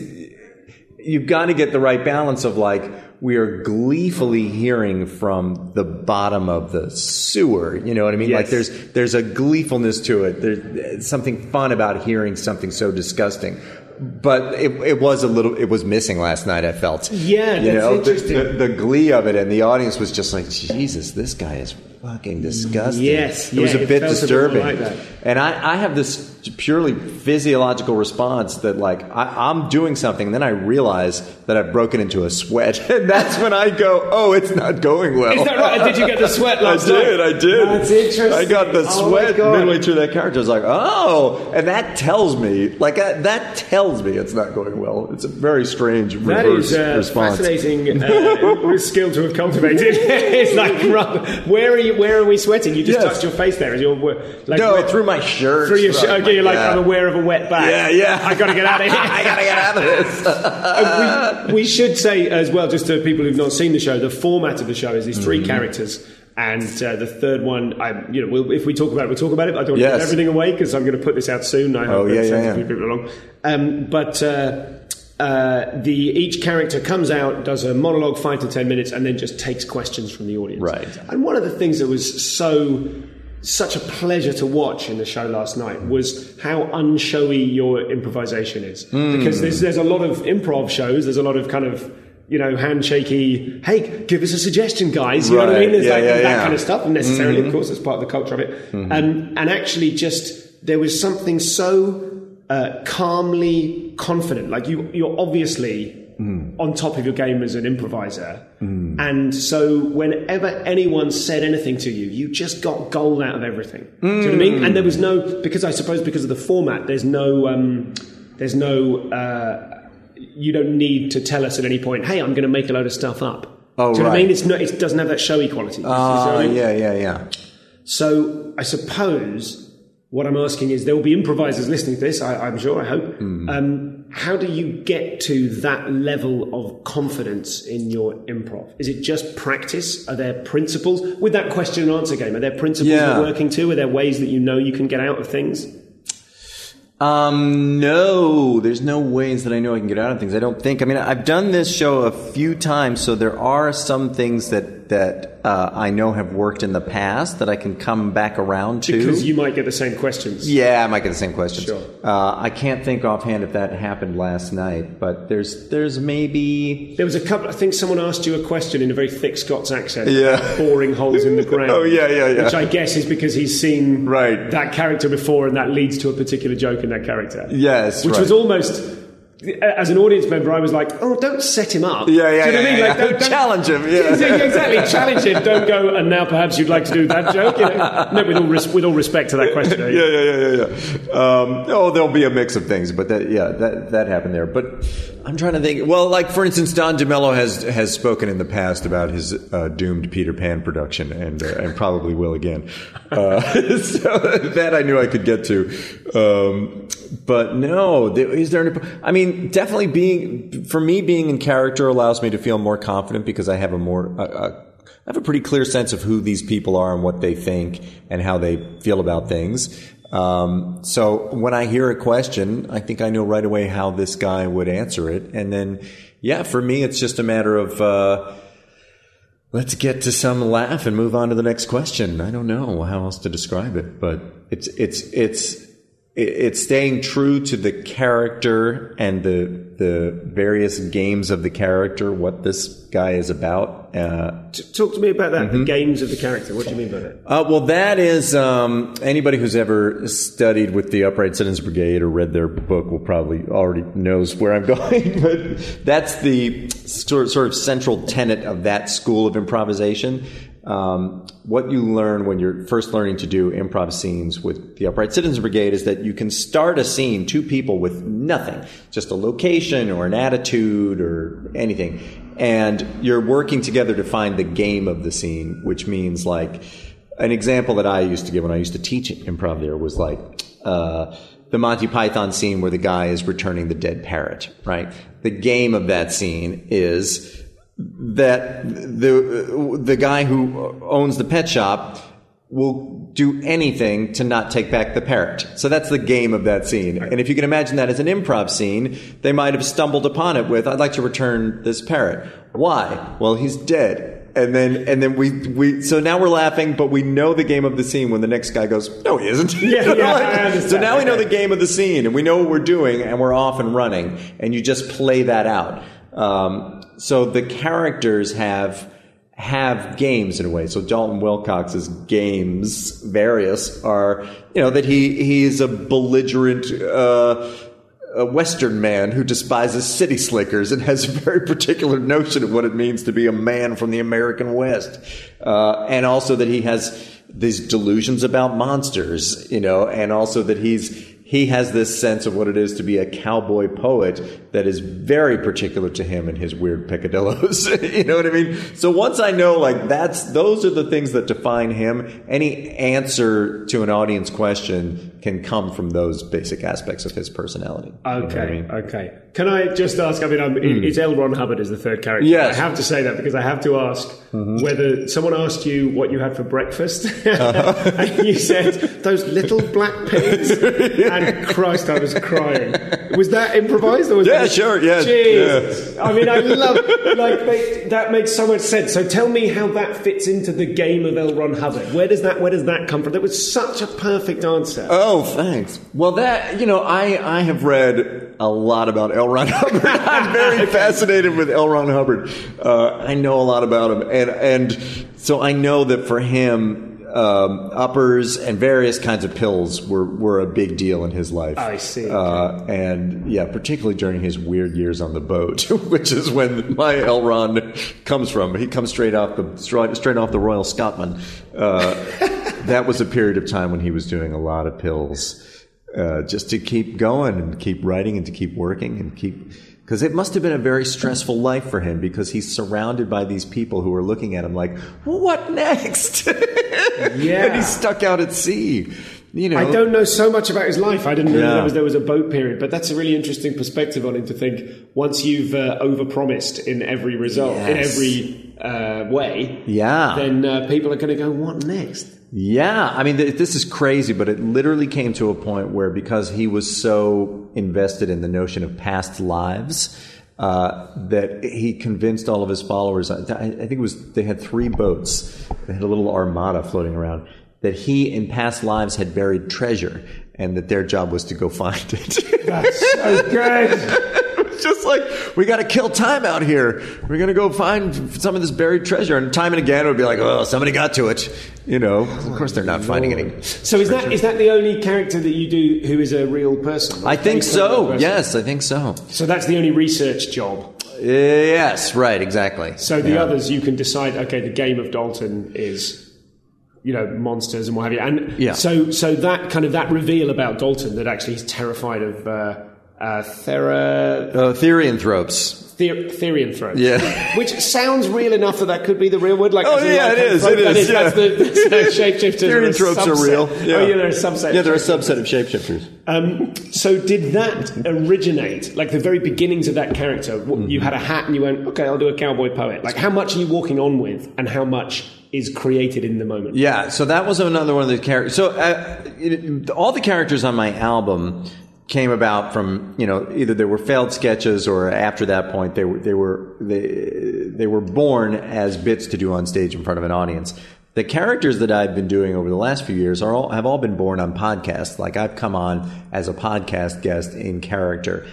S4: you've got to get the right balance of like we are gleefully hearing from the bottom of the sewer you know what i mean? Like there's there's a gleefulness to it. There's something fun about hearing something so disgusting. But it, it was a little it was missing last night i felt.
S3: Yeah,
S4: you know the, the, the glee of it and the audience was just like jesus this guy is fucking disgusting
S3: Yes,
S4: it was
S3: yeah,
S4: a
S3: felt a bit
S4: disturbing
S3: more like that.
S4: and I, I have this purely physiological response that like I, I'm doing something, and then I realize that I've broken into a sweat, and that's when I go, "Oh, it's not going well."
S3: Is that right? Did you get the sweat last
S4: I did.
S3: night?
S4: I did.
S3: That's interesting.
S4: I got the
S3: Oh
S4: sweat midway through that character. I was like, "Oh," and that tells me, like uh, that tells me it's not going well. It's a very strange
S3: That
S4: reverse
S3: is uh,
S4: response.
S3: fascinating uh, skill to have cultivated. it's like, where are you? Where are we sweating? You just
S4: Yes.
S3: touched your face there. Is your like
S4: No, through my shirt.
S3: through your shirt? Okay, you're like
S4: yeah.
S3: I'm aware of a wet back.
S4: Yeah, yeah.
S3: I got to get out of here.
S4: I gotta get out of this.
S3: Uh, we, we should say as well, just to people who've not seen the show, the format of the show is these
S4: Mm-hmm.
S3: 3 characters. And uh, the third one, I, you know, we'll, if we talk about it, we'll talk about it. I don't want to
S4: Yes.
S3: give everything away because I'm going to put this out soon. I
S4: Oh,
S3: hope
S4: yeah,
S3: it
S4: yeah, yeah.
S3: a few people along. Um, but uh, uh, the each character comes out, does a monologue, five to ten minutes, and then just takes questions from the audience.
S4: Right.
S3: And one of the things that was so such a pleasure to watch in the show last night was how unshowy your improvisation is.
S4: Hmm.
S3: Because there's there's a lot of improv shows, there's a lot of kind of you know, handshaky, hey, give us a suggestion, guys. You know what I mean? There's
S4: Yeah,
S3: like
S4: yeah,
S3: that
S4: yeah.
S3: kind of stuff. And necessarily, of course, it's part of the culture of it. Um, and actually, just there was something so uh, calmly confident. Like you, you're obviously on top of your game as an improviser. And so whenever anyone said anything to you, you just got gold out of everything. Do you know what I mean? And there was no, because I suppose because of the format, there's no, um, there's no, uh, you don't need to tell us at any point, hey, I'm going to make a load of stuff up.
S4: Oh,
S3: Do you know what I mean? It's not, it doesn't have that showy quality. You see what I
S4: Oh,
S3: mean?
S4: yeah, yeah, yeah.
S3: So I suppose what I'm asking is there will be improvisers listening to this, I, I'm sure, I hope.
S4: Hmm.
S3: Um, how do you get to that level of confidence in your improv? Is it just practice? Are there principles? With that question and answer game, are there principles
S4: Yeah.
S3: you're working to? Are there ways that you know you can get out of things?
S4: Um, no, there's no ways that I know I can get out of things. I don't think. I mean, I've done this show a few times, so there are some things that that uh, I know have worked in the past that I can come back around to.
S3: Because you might get the same questions.
S4: yeah, I might get the same questions.
S3: Sure.
S4: Uh, I can't think offhand if that happened last night, but there's there's maybe
S3: There was a couple. I think someone asked you a question in a very thick Scots accent.
S4: Yeah.
S3: Boring holes in the ground.
S4: Oh, yeah, yeah, yeah.
S3: Which I guess is because he's seen
S4: Right.
S3: that character before, and that leads to a particular joke in that character.
S4: Yes,
S3: which
S4: right.
S3: was almost as an audience member, I was like, "Oh, don't set him up."
S4: Yeah, yeah,
S3: Do you know what I
S4: yeah,
S3: mean?
S4: yeah,
S3: Like,
S4: yeah.
S3: don't, don't-
S4: Challenge him, yeah.
S3: Yeah, exactly. Challenge him. Don't go. And now, perhaps you'd like to do that joke. You know? No, with all res- with all respect to that question.
S4: yeah, yeah, yeah, yeah, yeah. Um, oh, there'll be a mix of things, but that, yeah, that that happened there. But I'm trying to think. Well, like for instance, Don DiMello has has spoken in the past about his uh, doomed Peter Pan production, and uh, and probably will again. Uh, so that I knew I could get to. Um, but no, is there any? I mean, definitely being for me, being in character allows me to feel more confident because I have a more. Uh, uh, I have a pretty clear sense of who these people are and what they think and how they feel about things. Um, so when I hear a question, I think I know right away how this guy would answer it. And then, yeah, for me, it's just a matter of, uh, let's get to some laugh and move on to the next question. I don't know how else to describe it, but it's, it's, it's, it's staying true to the character and the the various games of the character, what this guy is about. Uh,
S3: Talk to me about that.
S4: Mm-hmm.
S3: The games of the character. What do you mean by that?
S4: uh, well, that is um, anybody who's ever studied with the Upright Citizens Brigade or read their book will probably already knows where I'm going. but that's the sort sort of central tenet of that school of improvisation. Um, what you learn when you're first learning to do improv scenes with the Upright Citizens Brigade is that you can start a scene, two people with nothing, just a location or an attitude or anything, and you're working together to find the game of the scene, which means like an example that I used to give when I used to teach improv there was like uh, the Monty Python scene where the guy is returning the dead parrot, right? The game of that scene is that the the guy who owns the pet shop will do anything to not take back the parrot. So that's the game of that scene. And if you can imagine that as an improv scene, they might have stumbled upon it with, I'd like to return this parrot. Why? Well, he's dead. And then, and then we, we, so now we're laughing, but we know the game of the scene when the next guy goes, no, he isn't.
S3: Yeah, yeah,
S4: so now we know the game of the scene and we know what we're doing and we're off and running and you just play that out. Um, so the characters have have games in a way. So Dalton Wilcox's games, various, are you know that he he is a belligerent. Uh, a Western man who despises city slickers and has a very particular notion of what it means to be a man from the American West, uh, and also that he has these delusions about monsters, you know, and also that he's he has this sense of what it is to be a cowboy poet that is very particular to him and his weird picadillos. you know what I mean? So once I know like that's those are the things that define him, any answer to an audience question can come from those basic aspects of his personality. You know
S3: Okay,
S4: I mean?
S3: Okay. Can I just ask? I mean, I'm, it's L. Ron Hubbard is the third character.
S4: Yes.
S3: I have to say that because I have to ask
S4: Mm-hmm.
S3: whether someone asked you what you had for breakfast,
S4: Uh-huh.
S3: and you said those little black pigs, and Christ, I was crying. Was that improvised or was
S4: Yeah,
S3: that?
S4: Sure, yeah,
S3: Jeez. I mean, I love like they, that makes so much sense. So tell me how that fits into the game of L. Ron Hubbard. Where does that Where does that come from? That was such a perfect answer.
S4: Oh, thanks. Well, that you know, I I have read a lot about L. Ron Hubbard. I'm very fascinated with L. Ron Hubbard. Uh, I know a lot about him, and and so I know that for him. Um, uppers and various kinds of pills were, were a big deal in his life.
S3: I see.
S4: Uh, and yeah, particularly during his weird years on the boat, which is when my L. Ron comes from. He comes straight off the straight, straight off the Royal Scotman. Uh, that was a period of time when he was doing a lot of pills, uh, just to keep going and keep writing and to keep working and keep. Because it must have been a very stressful life for him because he's surrounded by these people who are looking at him like, what next?
S3: Yeah.
S4: and he's stuck out at sea. You know,
S3: I don't know so much about his life. I didn't know
S4: Yeah.
S3: there was there was a boat period, but that's a really interesting perspective on him to think. Once you've uh, overpromised in every result, in every uh, way,
S4: Yeah.
S3: then uh, people are going to go, "What next?"
S4: Yeah, I mean, th- this is crazy, but it literally came to a point where because he was so invested in the notion of past lives, uh, that he convinced all of his followers. I, I think it was they had three boats. They had a little armada floating around. That he, in past lives, had buried treasure, and that their job was to go find it.
S3: That's so good.
S4: just like, we got to kill time out here. We're going to go find some of this buried treasure. And time and again, it would be like, oh, somebody got to it. You know, of course, they're not finding any.
S3: So is that is that the only character that you do who is a real person?
S4: I think
S3: Based on a real
S4: so. Yes, I think so.
S3: So that's the only research job.
S4: Yes, right, exactly.
S3: So the
S4: Yeah.
S3: others, you can decide. Okay, the game of Dalton is, you know, monsters and what have you. And
S4: Yeah.
S3: so, so that kind of that reveal about Dalton that actually he's terrified of uh, uh, Thera,
S4: Uh, Therianthropes.
S3: Ther- Therianthropes.
S4: Yeah.
S3: which sounds real enough that that could be the real word. Like,
S4: Oh, yeah,
S3: like,
S4: it is, it is,
S3: That's
S4: yeah.
S3: the, that's the shapeshifters. are a
S4: Therianthropes are
S3: subset.
S4: real.
S3: Oh, yeah, they're a subset.
S4: Yeah, they're a subset of shapeshifters.
S3: Um, so did that originate, like the very beginnings of that character? w You had a hat and you went, okay, I'll do a cowboy poet. Like, how much are you walking on with, and how much is created in the moment?
S4: Yeah, so that was another one of the characters. So uh, it, all the characters on my album came about from you know either they were failed sketches or after that point they were they were they, they were born as bits to do on stage in front of an audience. The characters that I've been doing over the last few years are all have all been born on podcasts. Like I've come on as a podcast guest in character.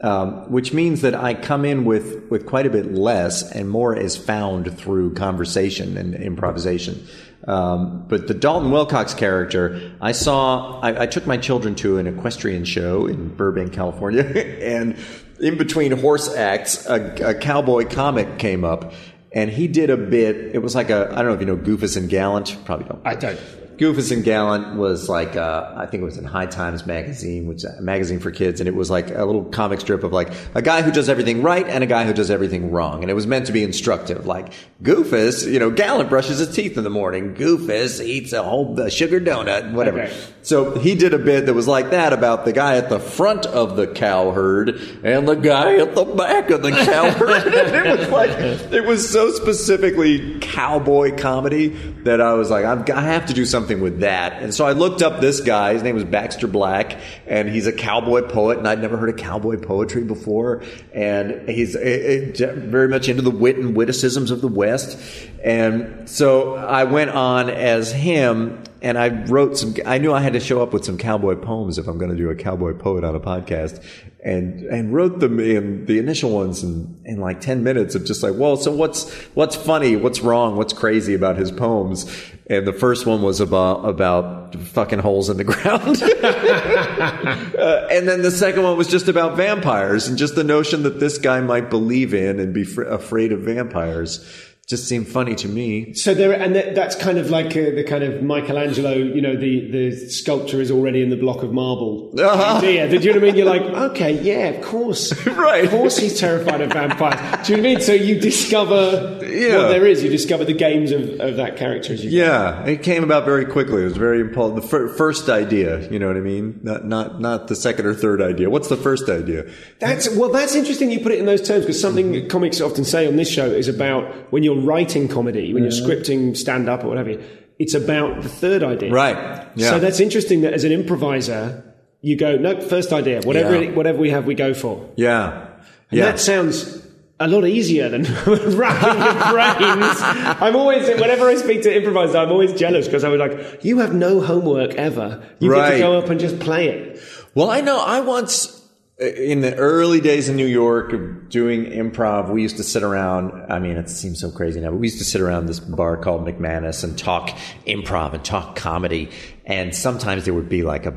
S4: Um, which means that I come in with, with quite a bit less and more is found through conversation and improvisation. Um, but the Dalton Wilcox character, I saw, I, I took my children to an equestrian show in Burbank, California, and in between horse acts, a, a cowboy comic came up and he did a bit. It was like a, I don't know if you know Goofus and Gallant, probably don't.
S3: I don't.
S4: Goofus and Gallant was like uh, I think it was in Highlights magazine, which is a magazine for kids, and it was like a little comic strip of like a guy who does everything right and a guy who does everything wrong, and it was meant to be instructive. Like Goofus, you know, Gallant brushes his teeth in the morning. Goofus eats a whole sugar donut, whatever.
S3: Okay.
S4: So he did a bit that was like that about the guy at the front of the cow herd and the guy at the back of the cow herd. it was like it was so specifically cowboy comedy that I was like, I've, I have to do something with that. And so I looked up this guy. His name was Baxter Black, and he's a cowboy poet, and I'd never heard of cowboy poetry before. And he's eh, eh, very much into the wit and witticisms of the West. And so I went on as him and I wrote some. I knew I had to show up with some cowboy poems if I'm going to do a cowboy poet on a podcast, and and wrote them in the initial ones in, in like ten minutes of just like, well, so what's what's funny, what's wrong, what's crazy about his poems, and the first one was about about fucking holes in the ground, uh, and then the second one was just about vampires and just the notion that this guy might believe in and be fr- afraid of vampires. Just seemed funny to me.
S3: So there, and that, that's kind of like uh, the kind of Michelangelo. You know, the the sculpture is already in the block of marble.
S4: Uh-huh.
S3: idea. Do you know what I mean? You're like, okay, yeah, of course,
S4: Right.
S3: Of course, he's terrified of vampires. Do you know what I mean? So you discover
S4: Yeah.
S3: what there is. You discover the games of, of that character as you. go.
S4: Yeah, it came about very quickly. It was very important. The fir- first idea, you know what I mean? Not not not the second or third idea. What's the first idea?
S3: That's well. That's interesting. You put it in those terms because something
S4: Mm-hmm.
S3: comics often say on this show is about when you're writing comedy, when you're mm-hmm. scripting stand up or whatever. It's about the third idea,
S4: Right. Yeah.
S3: So that's interesting that as an improviser, you go no first idea. Whatever
S4: Yeah.
S3: it- whatever we have, we go for.
S4: Yeah,
S3: And
S4: yeah.
S3: that sounds a lot easier than racking your brains. I'm always, whenever I speak to improvisers, I'm always jealous because I was like, you have no homework ever. You get
S4: Right.
S3: to go up and just play it.
S4: Well, I know. I once, in the early days in New York doing improv, we used to sit around. I mean, it seems so crazy now, but we used to sit around this bar called McManus and talk improv and talk comedy. And sometimes there would be like a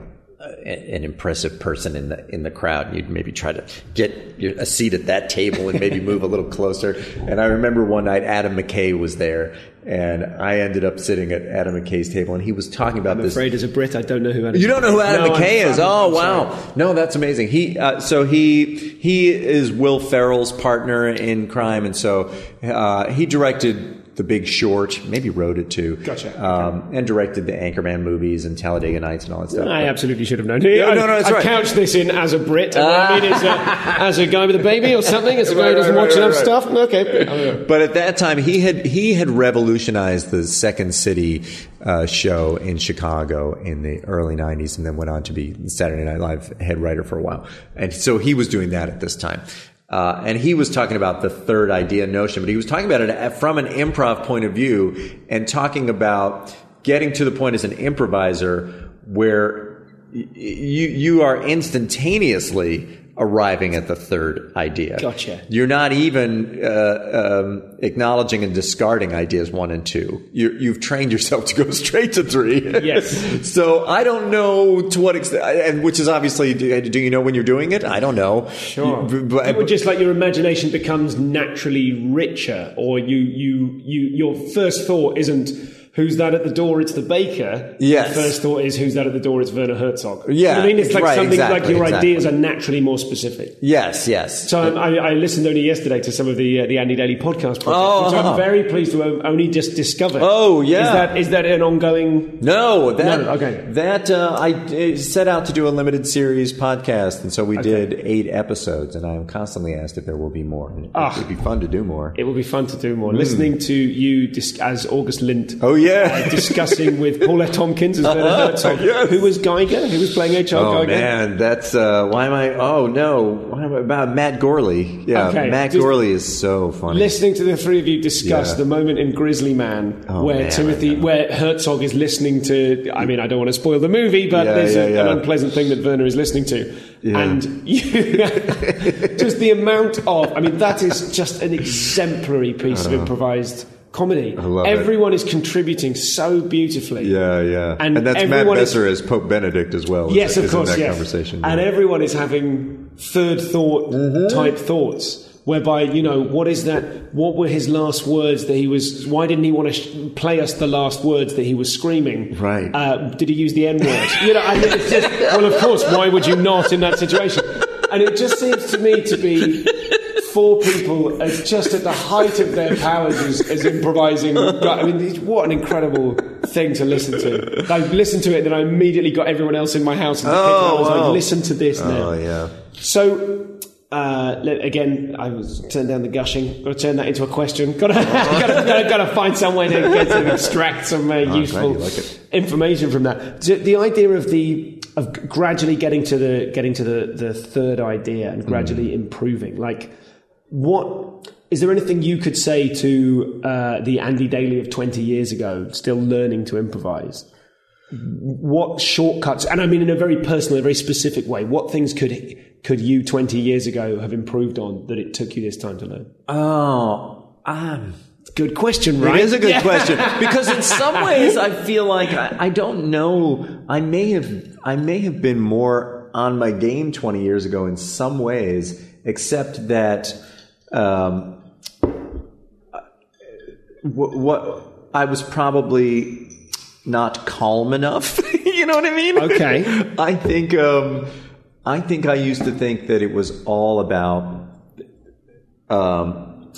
S4: an impressive person in the in the crowd. And you'd maybe try to get your, a seat at that table and maybe move a little closer. And I remember one night Adam McKay was there, and I ended up sitting at Adam McKay's table, and he was talking about
S3: I'm
S4: this.
S3: afraid as a Brit, I don't know who Adam
S4: You don't know who Adam
S3: No,
S4: McKay is? Oh wow! No, that's amazing. He uh, so he he is Will Ferrell's partner in crime, and so uh, he directed The Big Short, maybe wrote it too.
S3: Gotcha.
S4: Um, and directed the Anchorman movies and Talladega Nights and all that stuff.
S3: I
S4: But-
S3: absolutely should have known.
S4: Yeah,
S3: I,
S4: no, no, that's
S3: I
S4: right.
S3: couched this in as a Brit. I mean is, uh, as a guy with a baby or something, as a guy who doesn't watch enough stuff. Okay.
S4: But at that time, he had he had revolutionized the Second City uh, show in Chicago in the early '90s, and then went on to be Saturday Night Live head writer for a while. And so he was doing that at this time. Uh, and he was talking about the third idea notion, but he was talking about it from an improv point of view and talking about getting to the point as an improviser where you you are instantaneously arriving at the third idea.
S1: Gotcha.
S4: You're not even uh, um, acknowledging and discarding ideas one and two. you you've trained yourself to go straight to three.
S1: Yes.
S4: so I don't know to what extent, and which is obviously, do, do you know when you're doing it? I don't know.
S1: Sure.
S4: You- but-
S3: It would just like your imagination becomes naturally richer, or you, you, you, your first thought isn't who's that at the door? It's the baker.
S4: Yes.
S3: Your first thought is who's that at the door? It's Werner Herzog.
S4: Yeah,
S3: You know I mean, it's like
S4: right,
S3: something like your
S4: exactly.
S3: ideas are naturally more specific.
S4: yes, yes.
S3: So I, I listened only yesterday to some of the uh, the Andy Daly podcast project,
S4: Oh.
S3: which I'm very pleased to o- only just discover.
S4: Oh, yeah.
S3: is that is that an ongoing?
S4: No, that
S3: No, okay.
S4: that uh, I uh, set out to do a limited series podcast, and so we did eight episodes. And I am constantly asked if there will be more. It
S3: Ah.
S4: would be fun to do more.
S3: It will be fun to do more. Listening to you dis- as August Lindt.
S4: Hmm. Oh, yeah.
S3: uh, discussing with Paul F. Tompkins as Werner Herzog,
S4: Yes.
S3: who was Giger, who was playing H.R.
S4: Oh
S3: Giger.
S4: man, that's uh, why am I? Oh no, why am I about Matt Gourley? Yeah,
S3: Okay,
S4: Matt
S3: just-
S4: Gourley is so funny.
S3: Listening to the three of you discuss
S4: Yeah.
S3: the moment in Grizzly Man
S4: Oh,
S3: where
S4: man,
S3: Timothy, where Herzog is listening to. I mean, I don't want to spoil the movie, but
S4: Yeah,
S3: there's a- an unpleasant thing that Werner is listening to,
S4: Yeah.
S3: and you, just the amount of. I mean, that is just an exemplary piece of improvised comedy. Everyone is contributing so beautifully.
S4: yeah, yeah,
S3: And
S4: and, that's Matt
S3: everyone is-
S4: Besser as Pope Benedict as well.
S3: Yes, of course, yes.
S4: conversation.
S3: And
S4: yeah.
S3: everyone is having third thought
S4: Mm-hmm.
S3: type thoughts. Whereby, you know, what is that? What were his last words that he was? Why didn't he want to sh- play us the last words that he was screaming?
S4: Right.
S3: Uh, did he use the N word? you know, and it's just, well, of course, why would you not in that situation? And it just seems to me to be four people as just at the height of their powers as, as improvising. I mean, what an incredible thing to listen to. I listened to it, then I immediately got everyone else in my house in the kitchen. I was
S4: wow.
S3: like, listen to this now.
S4: Oh yeah.
S3: So, uh, again, I was turned down the gushing. Got to turn that into a question. Got to, got to, got to, got to find some way to get to extract some uh, useful
S4: you like
S3: information from that. The idea of the of gradually getting to the getting to the, the third idea and gradually
S4: Mm.
S3: improving, like what. Is there anything you could say to uh, the Andy Daly of 20 years ago, still learning to improvise? what shortcuts and i mean in a very personal a very specific way what things could could you 20 years ago have improved on that it took you this time to learn
S4: Oh, um,
S3: good question right
S4: It is a good
S3: Yeah.
S4: question because in some ways I feel like I, I don't know. I may have I may have been more on my game 20 years ago in some ways, except that um, what, what I was probably not calm enough. you know what I mean?
S3: Okay.
S4: I think um, I think I used to think that it was all about um,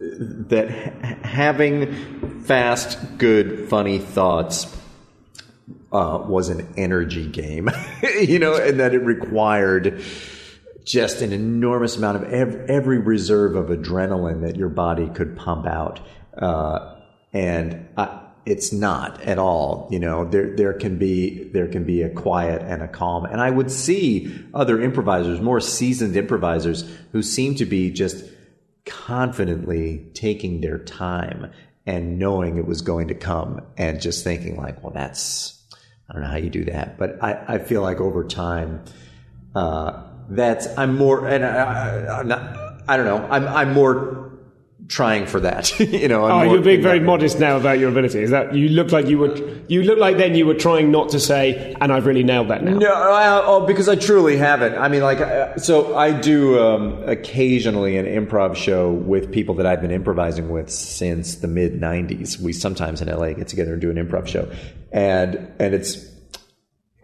S4: that ha- having fast, good, funny thoughts uh, was an energy game, you know, and that it required just an enormous amount of ev- every reserve of adrenaline that your body could pump out, uh, and uh, it's not at all. You know, there there can be there can be a quiet and a calm, and I would see other improvisers, more seasoned improvisers, who seem to be just confidently taking their time and knowing it was going to come, and just thinking like, well, that's I don't know how you do that, but I, I feel like over time, uh, that's I'm more and I, I, I'm not, I don't know I'm I'm more trying for that. you know, I'm
S3: Oh, you're being very modest now about your ability. Is that you look like you were? You look like then you were trying not to say, and I've really nailed that now.
S4: No, I, oh, because I truly haven't. I mean, like, uh, so I do um, occasionally an improv show with people that I've been improvising with since the mid '90s. We sometimes in LA get together and do an improv show, and and it's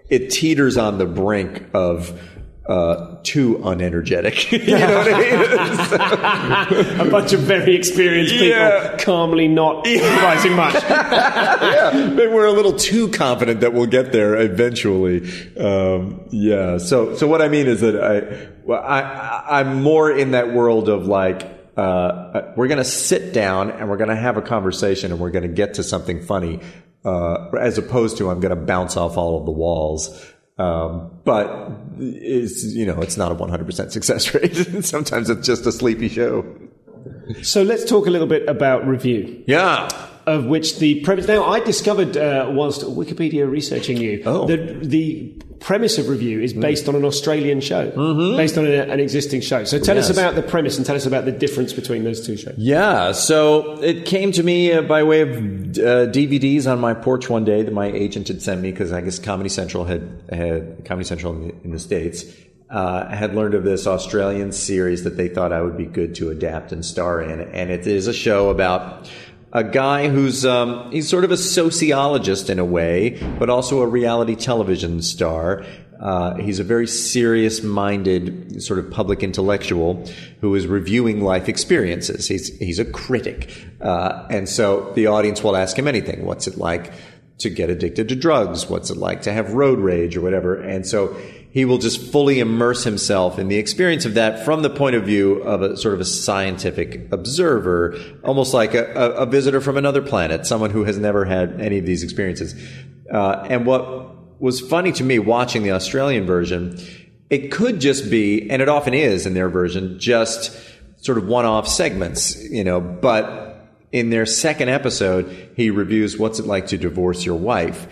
S4: it teeters on the brink of uh, too unenergetic. you know what I mean?
S3: A bunch of very experienced people
S4: Yeah.
S3: calmly not improvising much.
S4: yeah, but we're a little too confident that we'll get there eventually. Um, yeah. So, so what I mean is that I, well, I, I- I'm more in that world of like, uh, we're going to sit down and we're going to have a conversation and we're going to get to something funny, uh, as opposed to I'm going to bounce off all of the walls. Um, but it's, you know, it's not a 100% success rate. Sometimes it's just a sleepy show.
S3: so let's talk a little bit about review.
S4: Yeah.
S3: Of which the premise. Now, I discovered uh, whilst Wikipedia researching you,
S4: Oh.
S3: that the premise of review is based on an Australian show, based on a, an existing show. So tell us about the premise and tell us about the difference between those two shows.
S4: Yeah, so it came to me uh, by way of uh, DVDs on my porch one day that my agent had sent me because I guess Comedy Central had had Comedy Central in the, in the states uh, had learned of this Australian series that they thought I would be good to adapt and star in, and it is a show about a guy who's um, he's sort of a sociologist in a way, but also a reality television star. Uh, he's a very serious-minded, sort of public intellectual who is reviewing life experiences. He's he's a critic, uh, and so the audience will ask him anything. What's it like to get addicted to drugs? What's it like to have road rage or whatever? And so he will just fully immerse himself in the experience of that from the point of view of a sort of a scientific observer, almost like a, a, visitor from another planet, someone who has never had any of these experiences. Uh, and what was funny to me watching the Australian version, it could just be, and it often is in their version, just sort of one-off segments, you know, but in their second episode, he reviews what's it like to divorce your wife.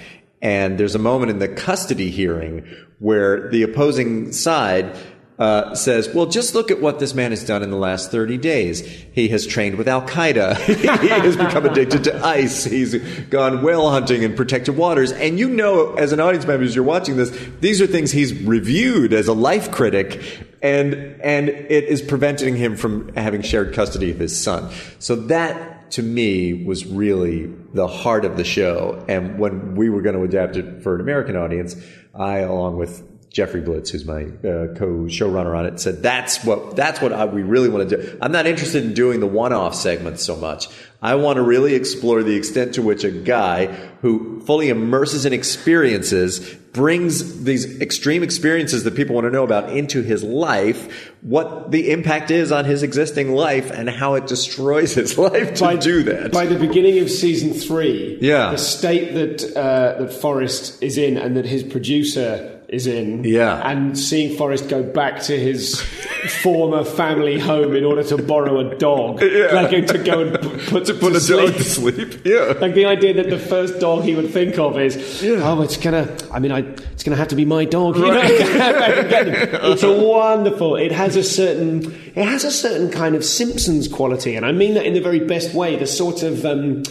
S4: And there's a moment in the custody hearing where the opposing side uh, says, well, just look at what this man has done in the last 30 days. He has trained with Al Qaeda. he has become addicted to ice. He's gone whale hunting in protected waters. And you know, as an audience member, as you're watching this, these are things he's reviewed as a life critic. And, and it is preventing him from having shared custody of his son. So that to me was really the heart of the show. And when we were going to adapt it for an American audience, I, along with Jeffrey Blitz, who's my uh, co-showrunner on it, said that's what that's what I, we really want to do. I'm not interested in doing the one-off segments so much. I want to really explore the extent to which a guy who fully immerses in experiences brings these extreme experiences that people want to know about into his life, what the impact is on his existing life, and how it destroys his life to do that.
S3: By the beginning of season three,
S4: Yeah.
S3: the state that uh, that Forrest is in and that his producer is in,
S4: Yeah.
S3: and seeing Forrest go back to his former family home in order to borrow a dog, like to go and put to,
S4: put
S3: to
S4: a
S3: sleep.
S4: dog to sleep. Yeah.
S3: Like the idea that the first dog he would think of is, yeah. oh, it's gonna. I mean, I, it's gonna have to be my dog. You know? it's a wonderful. It has a certain. It has a certain kind of Simpsons quality, and I mean that in the very best way. The sort of. Um,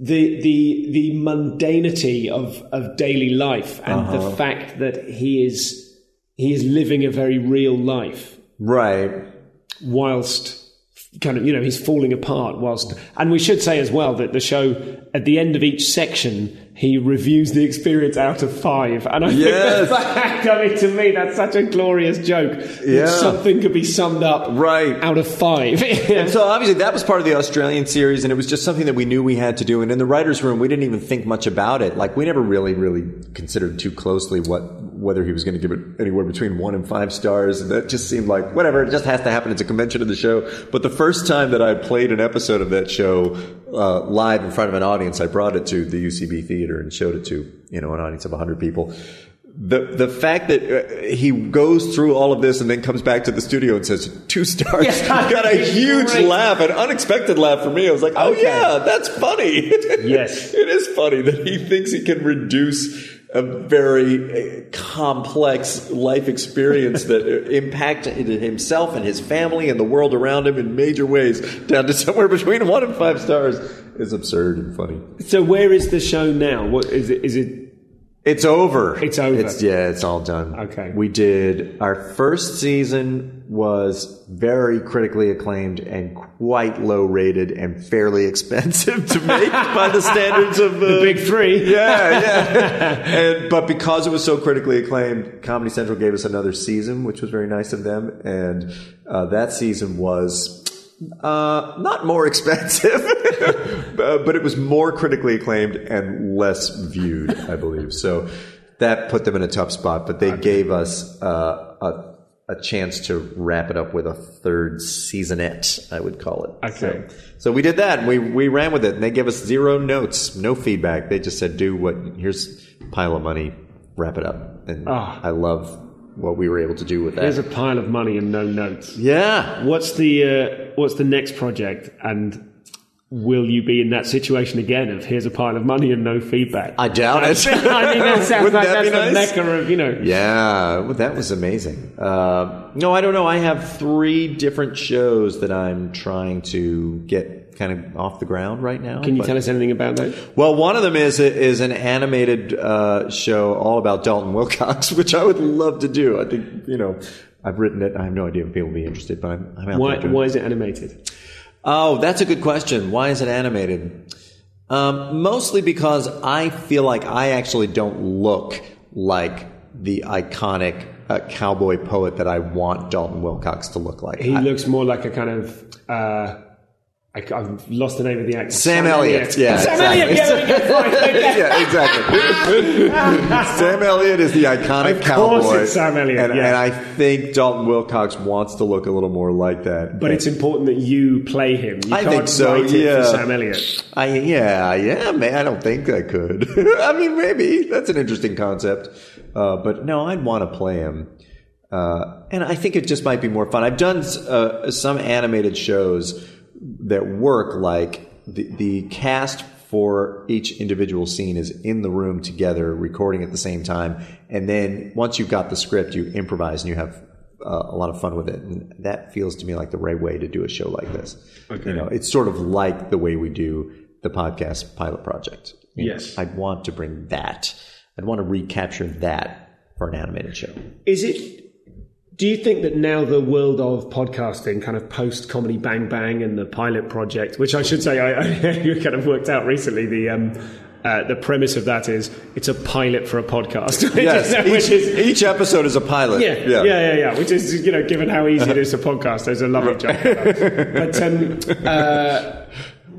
S3: the the the mundanity of, of daily life and the uh-huh. fact that he is he is living a very real life
S4: Right.
S3: whilst kind of you know he's falling apart whilst and we should say as well that the show at the end of each section he reviews the experience out of five and I
S4: Yes.
S3: think that's the fact I mean to me that's such a glorious joke
S4: Yeah.
S3: something could be summed up
S4: Right.
S3: out of five
S4: And so obviously that was part of the Australian series, and it was just something that we knew we had to do. And in the writers' room, we didn't even think much about it. Like we never really, really considered too closely what whether he was going to give it anywhere between one and five stars. And that just seemed like whatever. It just has to happen. It's a convention of the show. But the first time that I played an episode of that show uh, live in front of an audience, I brought it to the UCB theater and showed it to you know an audience of hundred people the the fact that uh, he goes through all of this and then comes back to the studio and says two stars got a huge
S3: Great.
S4: laugh, an unexpected laugh for me. I was like, oh
S3: Okay.
S4: yeah, that's funny.
S3: Yes.
S4: it is funny that he thinks he can reduce a very uh, complex life experience that uh, impacted himself and his family and the world around him in major ways down to somewhere between one and five stars. Is absurd and funny.
S3: so where is the show now what is it is it
S4: It's over.
S3: It's over.
S4: It's, yeah, it's all done.
S3: Okay.
S4: We did our first season was very critically acclaimed and quite low rated and fairly expensive to make by the standards of uh,
S3: the big three
S4: yeah, yeah. and, but because it was so critically acclaimed, Comedy Central gave us another season, which was very nice of them. And uh, that season was uh, not more expensive, uh, but it was more critically acclaimed and less viewed, I believe. So that put them in a tough spot. But they gave us uh, a a chance to wrap it up with a third seasonette, I would call it.
S3: Okay.
S4: So, so we did that. And we we ran with it, and they gave us zero notes, no feedback. They just said, "Do what? Here's a pile of money. Wrap it up." And
S3: Ah.
S4: I love what we were able to do with that.
S3: Here's a pile of money and no notes.
S4: yeah.
S3: What's the uh, what's the next project? And will you be in that situation again of here's a pile of money and no feedback?
S4: I doubt it.
S3: I mean, that sounds like
S4: that
S3: that's the
S4: nice?
S3: mecca of, you know.
S4: Yeah, well, that was amazing. Uh, no, I don't know. I have three different shows that I'm trying to get kind of off the ground right now.
S3: Can you
S4: but-
S3: tell us anything about that?
S4: Well, one of them is is an animated uh, show all about Dalton Wilcox, which I would love to do. I think you know I've written it. I have no idea if people will be interested, but I'm, I'm out
S3: Why,
S4: there
S3: why
S4: it.
S3: is it animated?
S4: Oh, that's a good question. Why is it animated? Um, mostly because I feel like I actually don't look like the iconic uh, cowboy poet that I want Dalton Wilcox to look like.
S3: He
S4: I-
S3: looks more like a kind of. Uh, I, have lost the name of the actor.
S4: Sam Elliott. Yeah,
S3: Sam
S4: exactly.
S3: Elliott. Yeah, there we go. Fine, okay.
S4: yeah, exactly. Sam Elliott is the iconic
S3: Of course
S4: cowboy.
S3: it's Sam Elliott,
S4: and,
S3: yeah.
S4: and I think Dalton Wilcox wants to look a little more like that.
S3: But it's important that you play him. You
S4: I
S3: can't
S4: think so. Yeah,
S3: Sam Elliott.
S4: I yeah yeah man. I don't think I could. I mean, maybe that's an interesting concept. Uh, but no, I'd want to play him. Uh, and I think it just might be more fun. I've done uh, some animated shows that work like the, the cast for each individual scene is in the room together, recording at the same time. And then once you've got the script, you improvise and you have uh, a lot of fun with it. And that feels to me like the right way to do a show like this. You know, it's sort of like the way we do the podcast pilot project. You know,
S3: Yes.
S4: I'd want to bring that. I'd want to recapture that for an animated show.
S3: Is it? Do you think that now the world of podcasting, kind of post comedy Bang Bang and the pilot project, which I should say I, I kind of worked out recently, the um, uh, the premise of that is it's a pilot for a podcast.
S4: Yes,
S3: which
S4: each,
S3: is
S4: each episode is a pilot.
S3: Yeah, yeah, yeah, yeah, Which is, you know, given how easy it is to podcast, there's a lovely joke. But um, uh,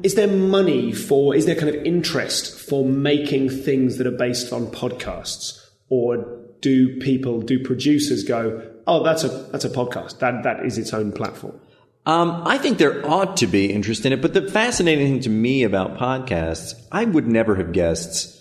S3: is there money for? Is there kind of interest for making things that are based on podcasts, or do people, do producers go, "Oh, that's a that's a podcast. That that is its own platform."
S4: Um, I think there ought to be interest in it, but the fascinating thing to me about podcasts, I would never have guessed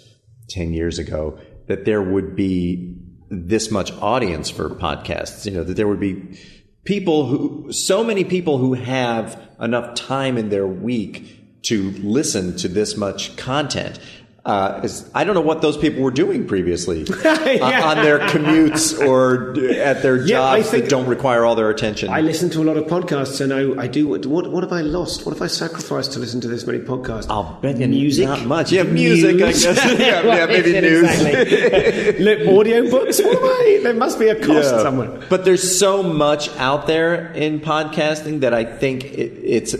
S4: 10 years ago that there would be this much audience for podcasts. You know, that there would be people who, so many people who have enough time in their week to listen to this much content. Uh, is, I don't know what those people were doing previously uh, on their commutes or at their
S3: Yeah,
S4: jobs that don't require all their attention.
S3: I listen to a lot of podcasts, and I, I do. What, what have I lost? What have I sacrificed to listen to this many podcasts?
S4: I'll bet you
S3: music.
S4: not much. Yeah, music, I guess. Yeah, yeah, maybe
S3: Yeah,
S4: news.
S3: Exactly. What am I? There must be a cost
S4: Yeah.
S3: somewhere.
S4: But there's so much out there in podcasting that I think it, it's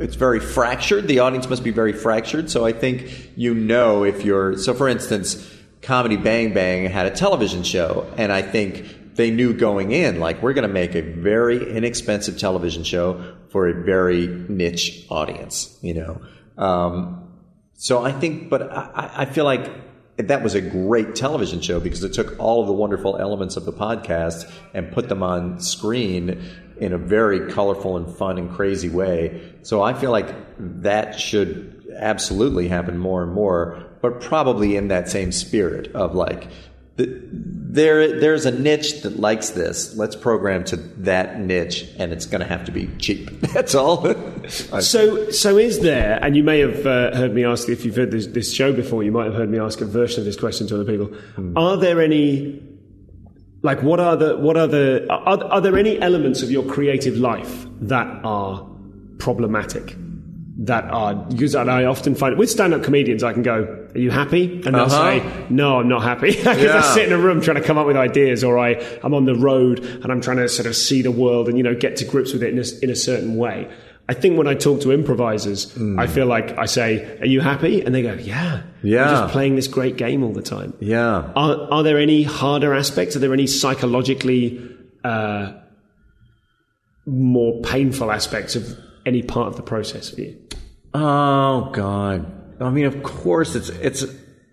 S4: it's very fractured. The audience must be very fractured. So I think you know if you're so. For instance, Comedy Bang Bang had a television show, and I think they knew going in like we're going to make a very inexpensive television show for a very niche audience. You know. Um, so I think, but I, I feel like that was a great television show because it took all of the wonderful elements of the podcast and put them on screen in a very colorful and fun and crazy way. So I feel like that should absolutely happen more and more, but probably in that same spirit of like, the, there, there's a niche that likes this. Let's program to that niche, and it's going to have to be cheap. That's all.
S3: So, so is there? And you may have uh, heard me ask if you've heard this, this show before. You might have heard me ask a version of this question to other people. Are there any? Like, what are the? What are the? Are, are there any elements of your creative life that are problematic? That are because I often find with stand-up comedians, I can go, "Are you happy?" And they'll
S4: Uh-huh.
S3: say, "No, I'm not happy," because I sit in a room trying to come up with ideas, or I I'm on the road and I'm trying to sort of see the world and you know get to grips with it in a, in a certain way. I think when I talk to improvisers,
S4: Hmm.
S3: I feel like I say, "Are you happy?" and they go, "Yeah,
S4: Yeah.
S3: I'm just playing this great game all the time."
S4: yeah.
S3: Are, are there any harder aspects? Are there any psychologically uh, more painful aspects of any part of the process for you?
S4: Oh God! I mean, of course, it's it's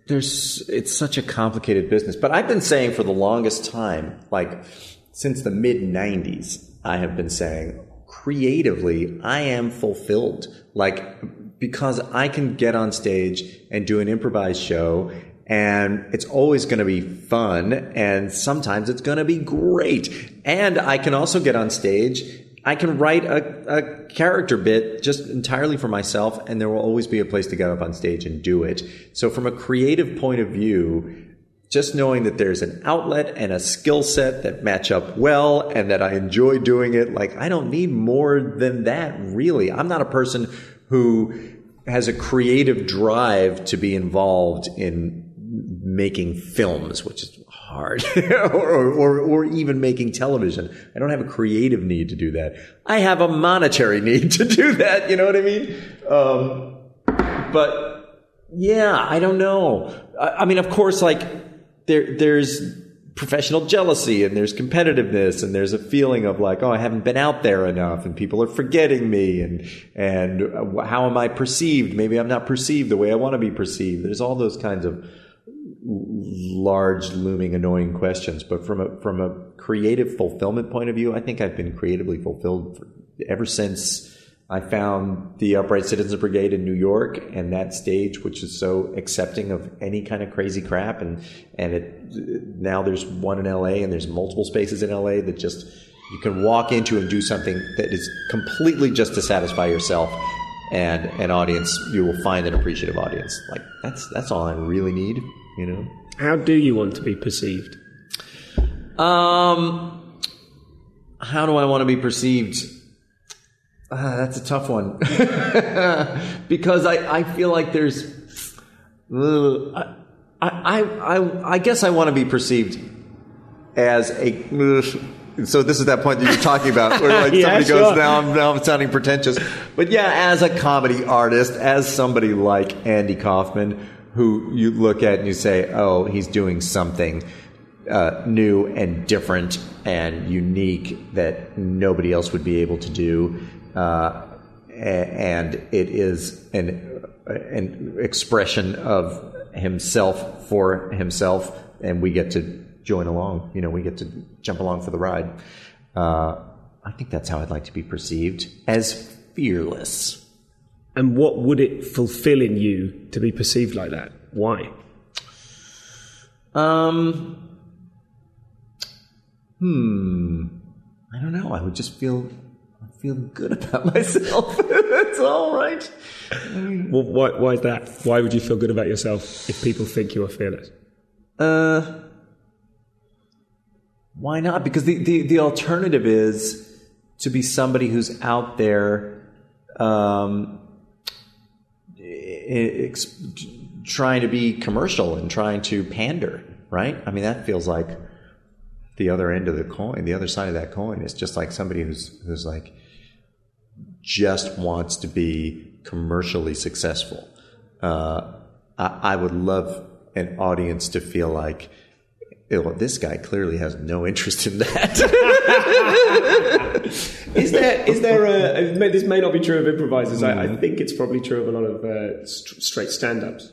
S4: there's it's such a complicated business. But I've been saying for the longest time, like since the mid '90s, I have been saying creatively, I am fulfilled. Like because I can get on stage and do an improvised show. And it's always going to be fun, and sometimes it's going to be great. And I can also get on stage I can write a, a character bit just entirely for myself, and there will always be a place to get up on stage and do it. So, from a creative point of view, just knowing that there's an outlet and a skill set that match up well and that I enjoy doing it, like I don't need more than that, really. I'm not a person who has a creative drive to be involved in making films, which is hard, or, or, or even making television. I don't have a creative need to do that. I have a monetary need to do that. You know what I mean? Um, but yeah, I don't know. I, I mean, of course, like there, there's professional jealousy and there's competitiveness and there's a feeling of like, oh, I haven't been out there enough and people are forgetting me and, and how am I perceived? Maybe I'm not perceived the way I want to be perceived. There's all those kinds of large, looming, annoying questions. But from a, from a creative fulfillment point of view, I think I've been creatively fulfilled for, ever since I found the Upright Citizens Brigade in New York and that stage, which is so accepting of any kind of crazy crap. And, and it, now there's one in LA and there's multiple spaces in LA that just, you can walk into and do something that is completely just to satisfy yourself and an audience, you will find an appreciative audience. Like that's, that's all I really need, you know?
S3: How do you want to be perceived?
S4: Um, how do I want to be perceived? Uh, that's a tough one because I, I feel like there's uh, I, I, I, I guess I want to be perceived as a uh, so this is that point that you're talking about where like
S3: Yeah,
S4: somebody
S3: sure.
S4: goes now I'm, now I'm sounding pretentious but yeah as a comedy artist as somebody like Andy Kaufman who you look at and you say oh he's doing something uh, new and different and unique that nobody else would be able to do. Uh, and it is an, an expression of himself for himself, and we get to join along. You know, we get to jump along for the ride. Uh, I think that's how I'd like to be perceived as fearless.
S3: And what would it fulfill in you to be perceived like that? Why?
S4: Um, hmm. I don't know. I would just feel Feel good about myself. it's all right.
S3: Well, why, why is that? Why would you feel good about yourself if people think you are fearless?
S4: Uh, why not? Because the, the, the alternative is to be somebody who's out there um, ex- trying to be commercial and trying to pander, right? I mean, that feels like the other end of the coin, the other side of that coin. It's just like somebody who's, who's like, just wants to be commercially successful. Uh, I, I would love an audience to feel like, "Oh, this guy clearly has no interest in that.
S3: Is there is there a this may not be true of improvisers. I, I think it's probably true of a lot of uh, st- straight stand-ups.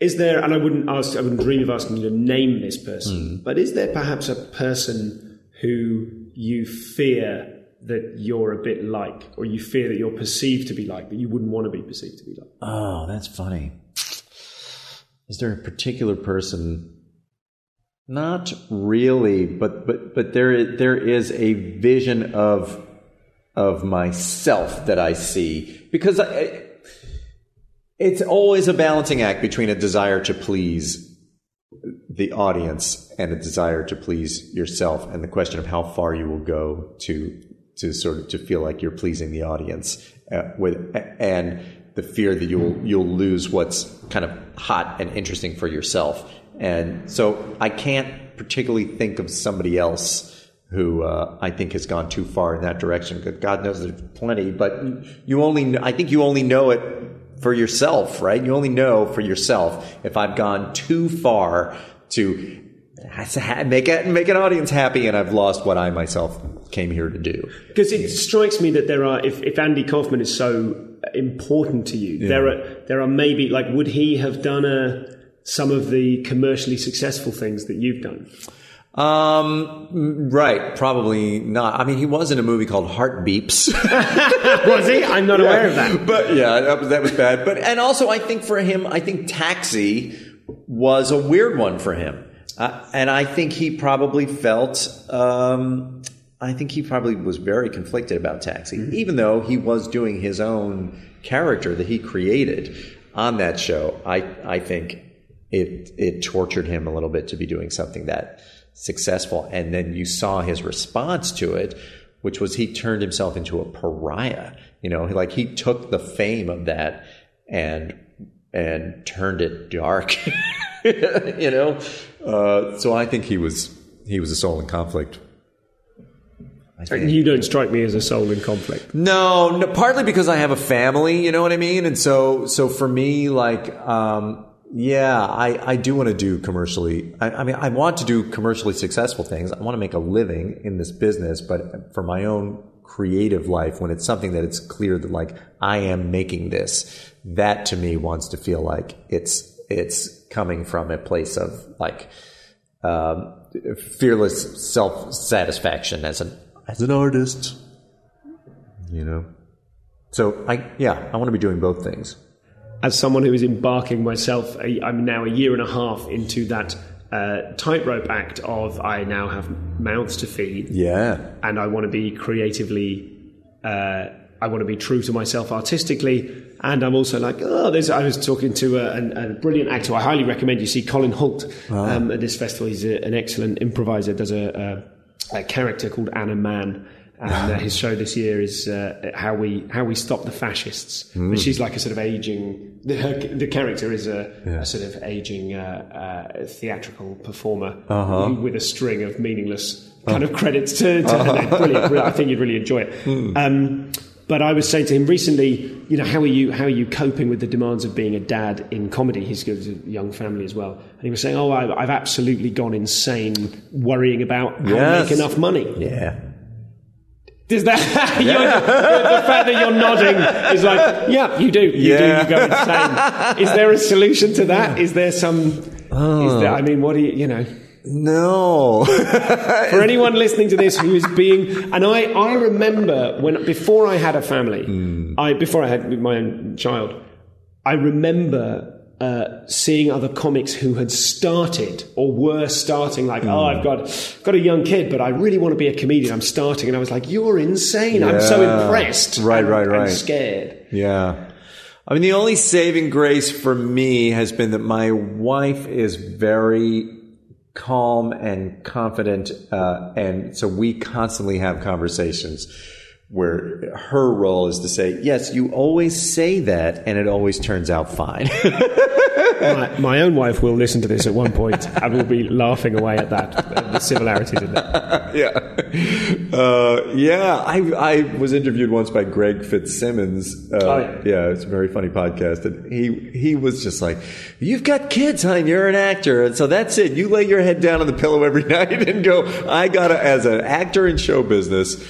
S3: Is there? And I wouldn't ask. I wouldn't dream of asking you to name this person. But is there perhaps a person who you fear that you're a bit like, or you fear that you're perceived to be like, that you wouldn't want to be perceived to be like?
S4: oh, that's funny. Is there a particular person? Not really, but but but there there is a vision of of myself that I see because I, it's always a balancing act between a desire to please the audience and a desire to please yourself and the question of how far you will go to to sort of to feel like you're pleasing the audience uh, with and the fear that you'll you'll lose what's kind of hot and interesting for yourself and so I can't particularly think of somebody else who uh, I think has gone too far in that direction. Good God knows there's plenty, but you only I think you only know it for yourself, right? You only know for yourself if I've gone too far to make it make an audience happy, and I've lost what I myself came here to do.
S3: Because it strikes me that there are, if, if Andy Kaufman is so important to you, there are there are maybe like, would he have done a, some of the commercially successful things that you've done?
S4: Um, right, probably not. I mean, he was in a movie called Heart Beeps.
S3: Was he? I'm not aware of that.
S4: but yeah, that was, that was bad. But and also, I think for him, I think Taxi was a weird one for him, uh, and I think he probably felt um, I think he probably was very conflicted about Taxi, even though he was doing his own character that he created on that show. I I think it it tortured him a little bit to be doing something that successful, and then you saw his response to it, which was he turned himself into a pariah. You know, like he took the fame of that and and turned it dark. you know, uh, so I think he was he was a soul in conflict.
S3: You don't strike me as a soul in conflict.
S4: No, no, partly because I have a family, you know what I mean? And so, so for me, like, um, yeah, I, I do want to do commercially. I, I mean, I want to do commercially successful things. I want to make a living in this business, but for my own creative life, when it's something that it's clear that like I am making this, that to me wants to feel like it's, it's coming from a place of like, um, fearless self satisfaction as an, as an artist you know so i yeah i want to be doing both things
S3: As someone who is embarking myself, I'm now a year and a half into that uh, tightrope act of I now have mouths to feed.
S4: yeah
S3: and I want to be creatively, uh, I want to be true to myself artistically. And I'm also like, oh, there's, I was talking to a, an- a brilliant actor. I highly recommend you see Colin Hoult um, at this festival. He's a, an excellent improviser, does a, a, character called Anna Mann. And uh, his show this year is uh, how we how we stop the fascists. But she's like a sort of aging. The, her, the character is a, a sort of aging uh, uh, theatrical performer with a string of meaningless kind of credits to, to her name. Brilliant. I think you'd really enjoy it. Um, but I was saying to him recently, you know, how are you how are you coping with the demands of being a dad in comedy? He's got a young family as well, and he was saying, "Oh, I, I've absolutely gone insane worrying about how
S4: Yes.
S3: to make enough money."
S4: yeah
S3: Does that you're, the fact that you're nodding is like, yeah, you do, you
S4: Yeah.
S3: do, you go insane. Is there a solution to that? Is there some? Is there, I mean, what do you, you know?
S4: No
S3: For anyone listening to this who is being, and I, I remember when before I had a family, I before I had my own child, I remember uh, seeing other comics who had started or were starting, like, oh, I've got got a young kid, but I really want to be a comedian. I'm starting, and I was like, you're insane. I'm so impressed,
S4: Right,
S3: and-
S4: right,
S3: and
S4: right.
S3: scared.
S4: yeah i mean the only saving grace for me has been that my wife is very calm and confident uh, and so we constantly have conversations where her role is to say yes you always say that and it always turns out fine
S3: my, my own wife will listen to this at one point and will be laughing away at that, the similarities in that.
S4: yeah, uh, yeah. I I was interviewed once by Greg Fitzsimmons. Uh,
S3: Oh, yeah.
S4: yeah, it's a very funny podcast, and he he was just like, "You've got kids, and You're an actor, and so that's it. You lay your head down on the pillow every night and go, I gotta, as an actor in show business."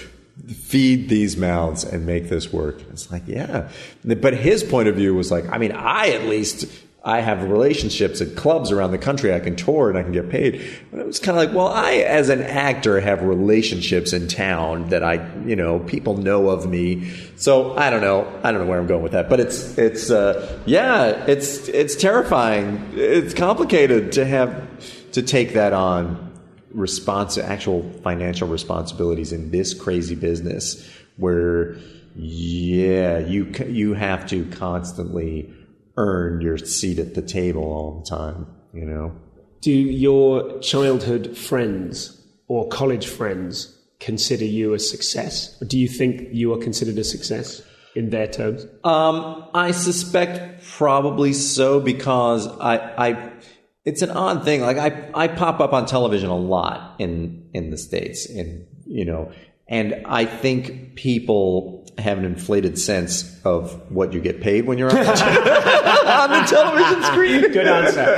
S4: Feed these mouths and make this work. It's like, yeah. But his point of view was like, I mean, I at least I have relationships at clubs around the country. I can tour and I can get paid. But it was kind of like, well, I, as an actor, have relationships in town that I, you know, people know of me. So I don't know. I don't know where I'm going with that. But it's, it's, uh, yeah, it's, it's terrifying. It's complicated to have to take that on response actual financial responsibilities in this crazy business where yeah you you have to constantly earn your seat at the table all the time you know
S3: Do your childhood friends or college friends consider you a success? Or do you think you are considered a success in their terms?
S4: Um, I suspect probably so because I, I, it's an odd thing. Like I, I pop up on television a lot in in the states, and you know, and I think people have an inflated sense of what you get paid when you're on the, on the television screen.
S3: Good answer.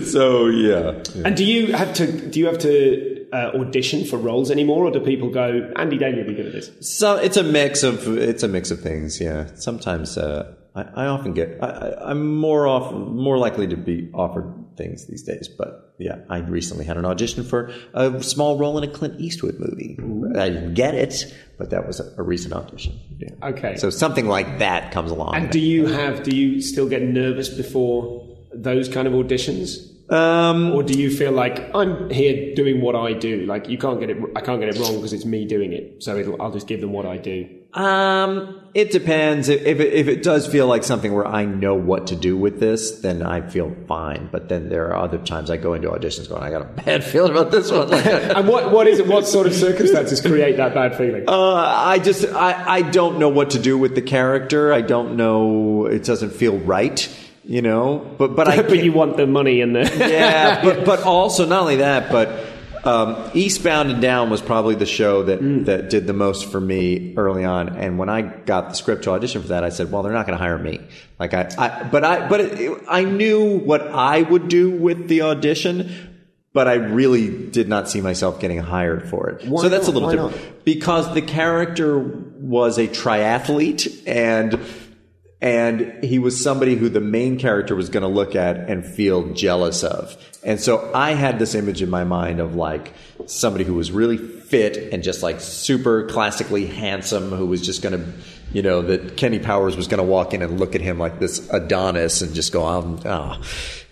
S4: So yeah,
S3: and do you have to do you have to uh, audition for roles anymore, or do people go, Andy Daly will be good at this?
S4: So it's a mix of it's a mix of things. Yeah, sometimes uh, I, I often get I, I, I'm more off more likely to be offered things these days. But yeah, I recently had an audition for a small role in a Clint Eastwood movie. I didn't get it, but that was a, a recent audition. Yeah.
S3: Okay.
S4: So something like that comes along.
S3: And do you have do you still get nervous before those kind of auditions?
S4: Um,
S3: or do you feel like I'm here doing what I do? Like you can't get it, I can't get it wrong because it's me doing it. So it'll, I'll just give them what I do.
S4: Um, it depends. If if it, if it does feel like something where I know what to do with this, then I feel fine. But then there are other times I go into auditions going, I got a bad feeling about this one.
S3: and what what is it? What sort of circumstances create that bad feeling?
S4: Uh, I just I I don't know what to do with the character. I don't know. It doesn't feel right. You know, but but I
S3: but you want the money and the
S4: yeah, but but also not only that, but um, Eastbound and Down was probably the show that that did the most for me early on. And when I got the script to audition for that, I said, "Well, they're not going to hire me." Like I, I but I but it, I knew what I would do with the audition. But I really did not see myself getting hired for it.
S3: Why
S4: so that's
S3: not?
S4: a little
S3: Why
S4: different. Because the character was a triathlete and and he was somebody who the main character was going to look at and feel jealous of. And so I had this image in my mind of like somebody who was really fit and just like super classically handsome who was just going to, you know, that Kenny Powers was going to walk in and look at him like this Adonis and just go, oh, oh,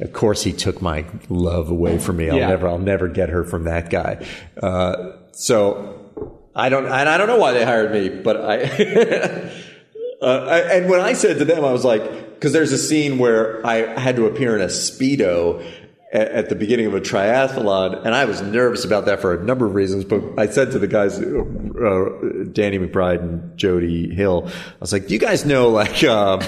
S4: of course he took my love away from me. I'll
S3: Yeah.
S4: never, I'll never get her from that guy. Uh, so I don't, and I don't know why they hired me, but I, Uh, I, and when I said to them, I was like, because there's a scene where I had to appear in a speedo at, at the beginning of a triathlon, and I was nervous about that for a number of reasons. But I said to the guys, uh, Danny McBride and Jody Hill, I was like, "Do you guys know, like, um,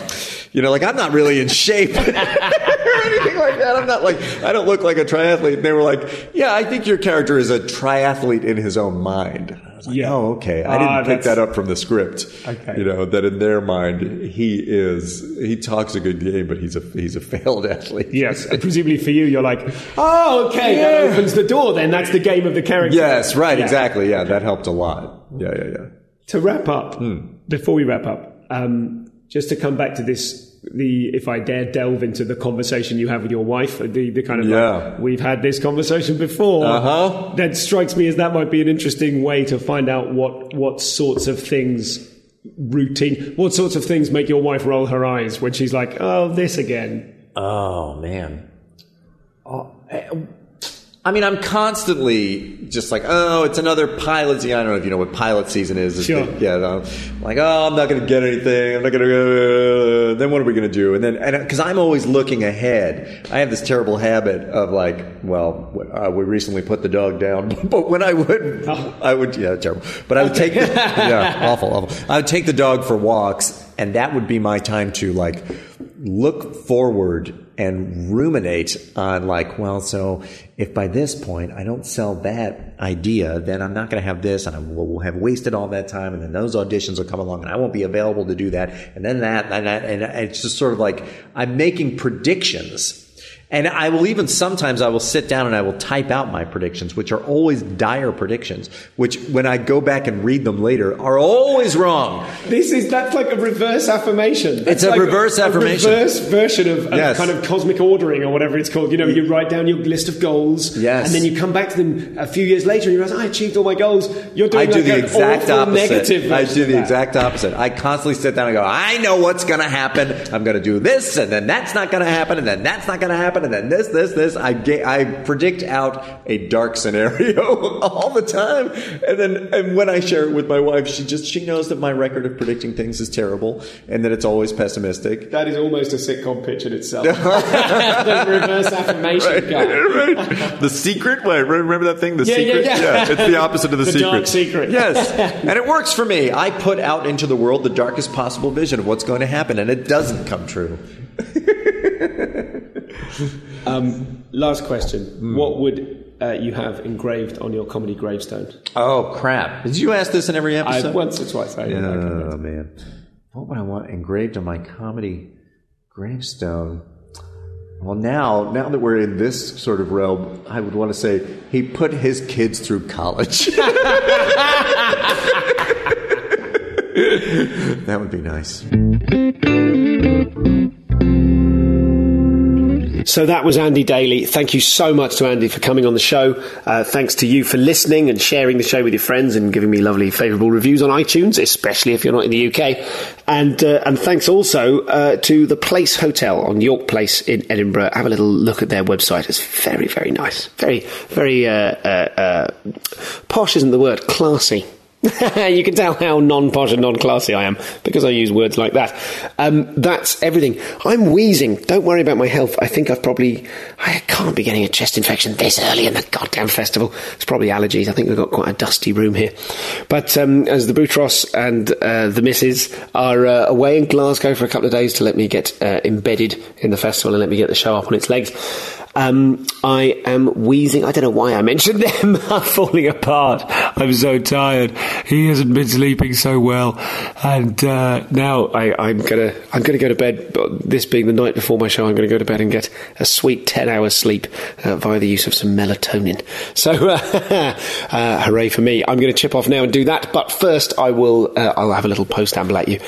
S4: you know, like I'm not really in shape." or anything like that. I'm not like I don't look like a triathlete. And they were like, "Yeah, I think your character is a triathlete in his own mind." Was like,
S3: Yeah.
S4: "Oh, okay." I didn't pick that up from the script.
S3: Okay.
S4: You know that in their mind he is he talks a good game, but he's a he's a failed athlete.
S3: Yes, and presumably for you, you're like, oh, okay, that opens the door. Then that's the game of the character.
S4: Yes, right,
S3: Yeah.
S4: exactly. Yeah, that helped a lot. Yeah, yeah, yeah.
S3: To wrap up,
S4: Hmm.
S3: before we wrap up, um, just to come back to this, the if I dare delve into the conversation you have with your wife, the the kind of
S4: Yeah.
S3: like, we've had this conversation before.
S4: Uh-huh.
S3: That strikes me as that might be an interesting way to find out what what sorts of things routine what sorts of things make your wife roll her eyes when she's like oh this again
S4: Oh man. Oh, I- mean, I'm constantly just like, oh, it's another pilot. season. I don't know if you know what pilot season is. It's
S3: Sure.
S4: the- yeah. no. like, oh, I'm not going to get anything. I'm not going to. Then what are we going to do? And then, and because I'm always looking ahead, I have this terrible habit of like, well, uh, we recently put the dog down, but when I would, I would, yeah, terrible. But I would take, the, yeah, awful, awful. I would take the dog for walks, and that would be my time to like look forward and ruminate on like, well, so if by this point I don't sell that idea, then I'm not going to have this and I will have wasted all that time and then those auditions will come along and I won't be available to do that. And then that and that, and it's just sort of like I'm making predictions. And I will even sometimes I will sit down and I will type out my predictions, which are always dire predictions, which when I go back and read them later are always wrong.
S3: This is that's like a reverse affirmation. That's
S4: It's a
S3: like
S4: reverse affirmation.
S3: reverse version of, of
S4: Yes.
S3: kind of cosmic ordering or whatever it's called. You know, you write down your list of goals,
S4: Yes.
S3: and then you come back to them a few years later and you realize I achieved all my goals. You're doing
S4: I do
S3: like
S4: the
S3: an
S4: exact opposite. I do the exact opposite. I constantly sit down and go, I know what's going to happen. I'm going to do this, and then that's not going to happen, and then that's not going to happen, and then this, this, this. I ga- I predict out a dark scenario all the time, and then and when I share it with my wife, she just she knows that my record of predicting things is terrible, and that it's always pessimistic.
S3: That is almost a sitcom pitch in itself. the reverse affirmation guy.
S4: right. The secret. Wait, remember that thing? The
S3: Yeah, yeah,
S4: secret.
S3: yeah.
S4: it's the opposite of the,
S3: The
S4: secret.
S3: dark secret.
S4: Yes, and it works for me. I put out into the world the darkest possible vision of what's going to happen, and it doesn't come true.
S3: Um, last question:
S4: Hmm.
S3: What would uh, you have engraved on your comedy gravestone?
S4: Oh crap! Did you ask this in every
S3: I
S4: episode?
S3: once or twice. I, I
S4: Oh man, what would I want engraved on my comedy gravestone? Well, now, now that we're in this sort of realm, I would want to say he put his kids through college. that would be nice.
S3: So that was Andy Daly. Thank you so much to Andy for coming on the show. Uh, thanks to you for listening and sharing the show with your friends and giving me lovely, favourable reviews on iTunes, especially if you're not in the UK. And uh, and thanks also uh, to the Place Hotel on York Place in Edinburgh. Have a little look at their website. It's very, very nice. Very, very uh, uh, uh, posh isn't the word. Classy. you can tell how non-posh and non-classy I am because I use words like that. Um, that's everything. I'm wheezing. Don't worry about my health. I think I've probably I can't be getting a chest infection this early in the goddamn festival. It's probably allergies. I think we've got quite a dusty room here. But um, as the Boutros and uh, the Misses are uh, away in Glasgow for a couple of days to let me get uh, embedded in the festival and let me get the show up on its legs. Um, I am wheezing. I don't know why I mentioned them. Falling apart. I'm so tired. He hasn't been sleeping so well, and uh, now I, am gonna I'm gonna go to bed. This being the night before my show, I'm gonna go to bed and get a sweet ten hours sleep uh, via the use of some melatonin. So uh, hooray for me! I'm gonna chip off now and do that. But first, I will uh, I'll have a little post amble at you.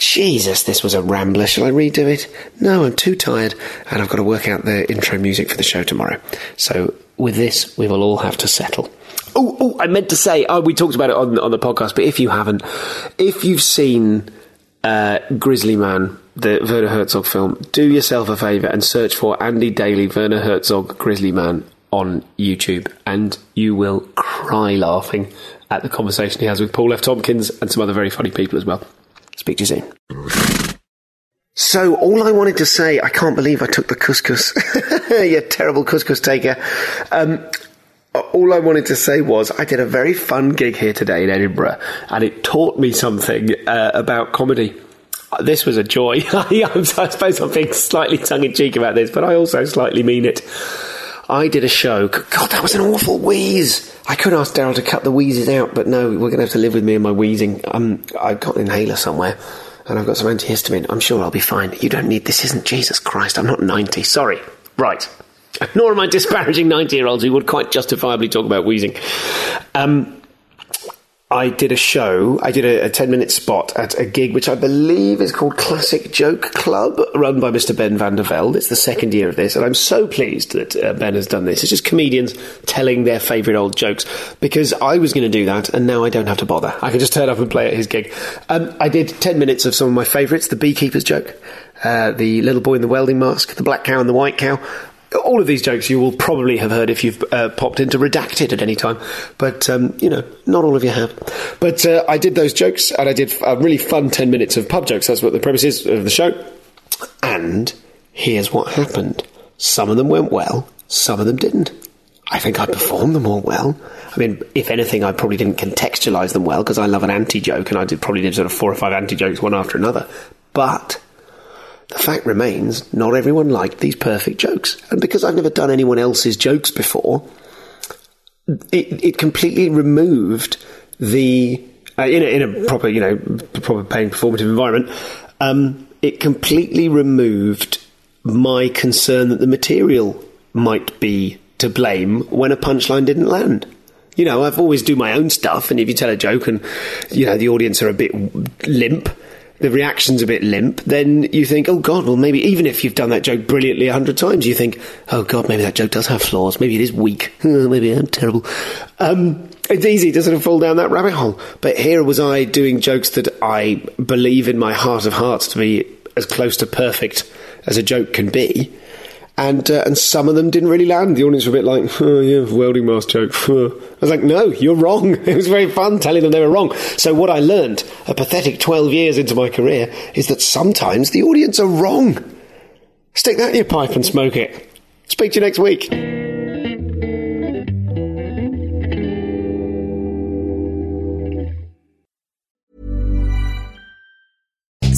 S3: Jesus, this was a rambler. Shall I redo it? No, I'm too tired, and I've got to work out the intro music for the show tomorrow. So, with this, we will all have to settle. Oh, oh, I meant to say, oh, we talked about it on, on the podcast, but if you haven't, if you've seen uh, Grizzly Man, the Werner Herzog film, do yourself a favour and search for Andy Daly, Werner Herzog, Grizzly Man on YouTube, and you will cry laughing at the conversation he has with Paul F. Tompkins and some other very funny people as well. Speak to you soon. So, all I wanted to say, I can't believe I took the couscous. you terrible couscous taker. Um, all I wanted to say was I did a very fun gig here today in Edinburgh, and it taught me something uh, about comedy. This was a joy. I suppose I'm being slightly tongue in cheek about this, but I also slightly mean it. I did a show. God, that was an awful wheeze. I could ask Daryl to cut the wheezes out, but no, we're going to have to live with me and my wheezing. Um, I've got an inhaler somewhere, and I've got some antihistamine. I'm sure I'll be fine. You don't need this. Isn't Jesus Christ? I'm not 90. Sorry. Right. Nor am I disparaging 90 year olds who would quite justifiably talk about wheezing. Um, I did a show, I did a, a 10 minute spot at a gig which I believe is called Classic Joke Club, run by Mr. Ben van der Velde. It's the second year of this, and I'm so pleased that uh, Ben has done this. It's just comedians telling their favourite old jokes, because I was going to do that, and now I don't have to bother. I can just turn up and play at his gig. Um, I did 10 minutes of some of my favourites the beekeeper's joke, uh, the little boy in the welding mask, the black cow and the white cow, all of these jokes you will probably have heard if you've uh, popped into Redacted at any time, but um, you know, not all of you have. But uh, I did those jokes, and I did a really fun ten minutes of pub jokes. That's what the premise is of the show. And here's what happened: some of them went well, some of them didn't. I think I performed them all well. I mean, if anything, I probably didn't contextualise them well because I love an anti joke, and I did probably did sort of four or five anti jokes one after another. But the fact remains, not everyone liked these perfect jokes. And because I've never done anyone else's jokes before, it, it completely removed the, uh, in, a, in a proper, you know, proper paying performative environment, um, it completely removed my concern that the material might be to blame when a punchline didn't land. You know, I've always do my own stuff, and if you tell a joke and, you know, the audience are a bit limp, the reaction's a bit limp, then you think, oh God, well maybe even if you've done that joke brilliantly a hundred times, you think, oh God, maybe that joke does have flaws. Maybe it is weak. maybe I'm terrible. Um, it's easy to sort of fall down that rabbit hole. But here was I doing jokes that I believe in my heart of hearts to be as close to perfect as a joke can be and uh, and some of them didn't really land. The audience were a bit like, oh, yeah, welding mask joke. I was like, no, you're wrong. It was very fun telling them they were wrong. So what I learned, a pathetic 12 years into my career, is that sometimes the audience are wrong. Stick that in your pipe and smoke it. Speak to you next week.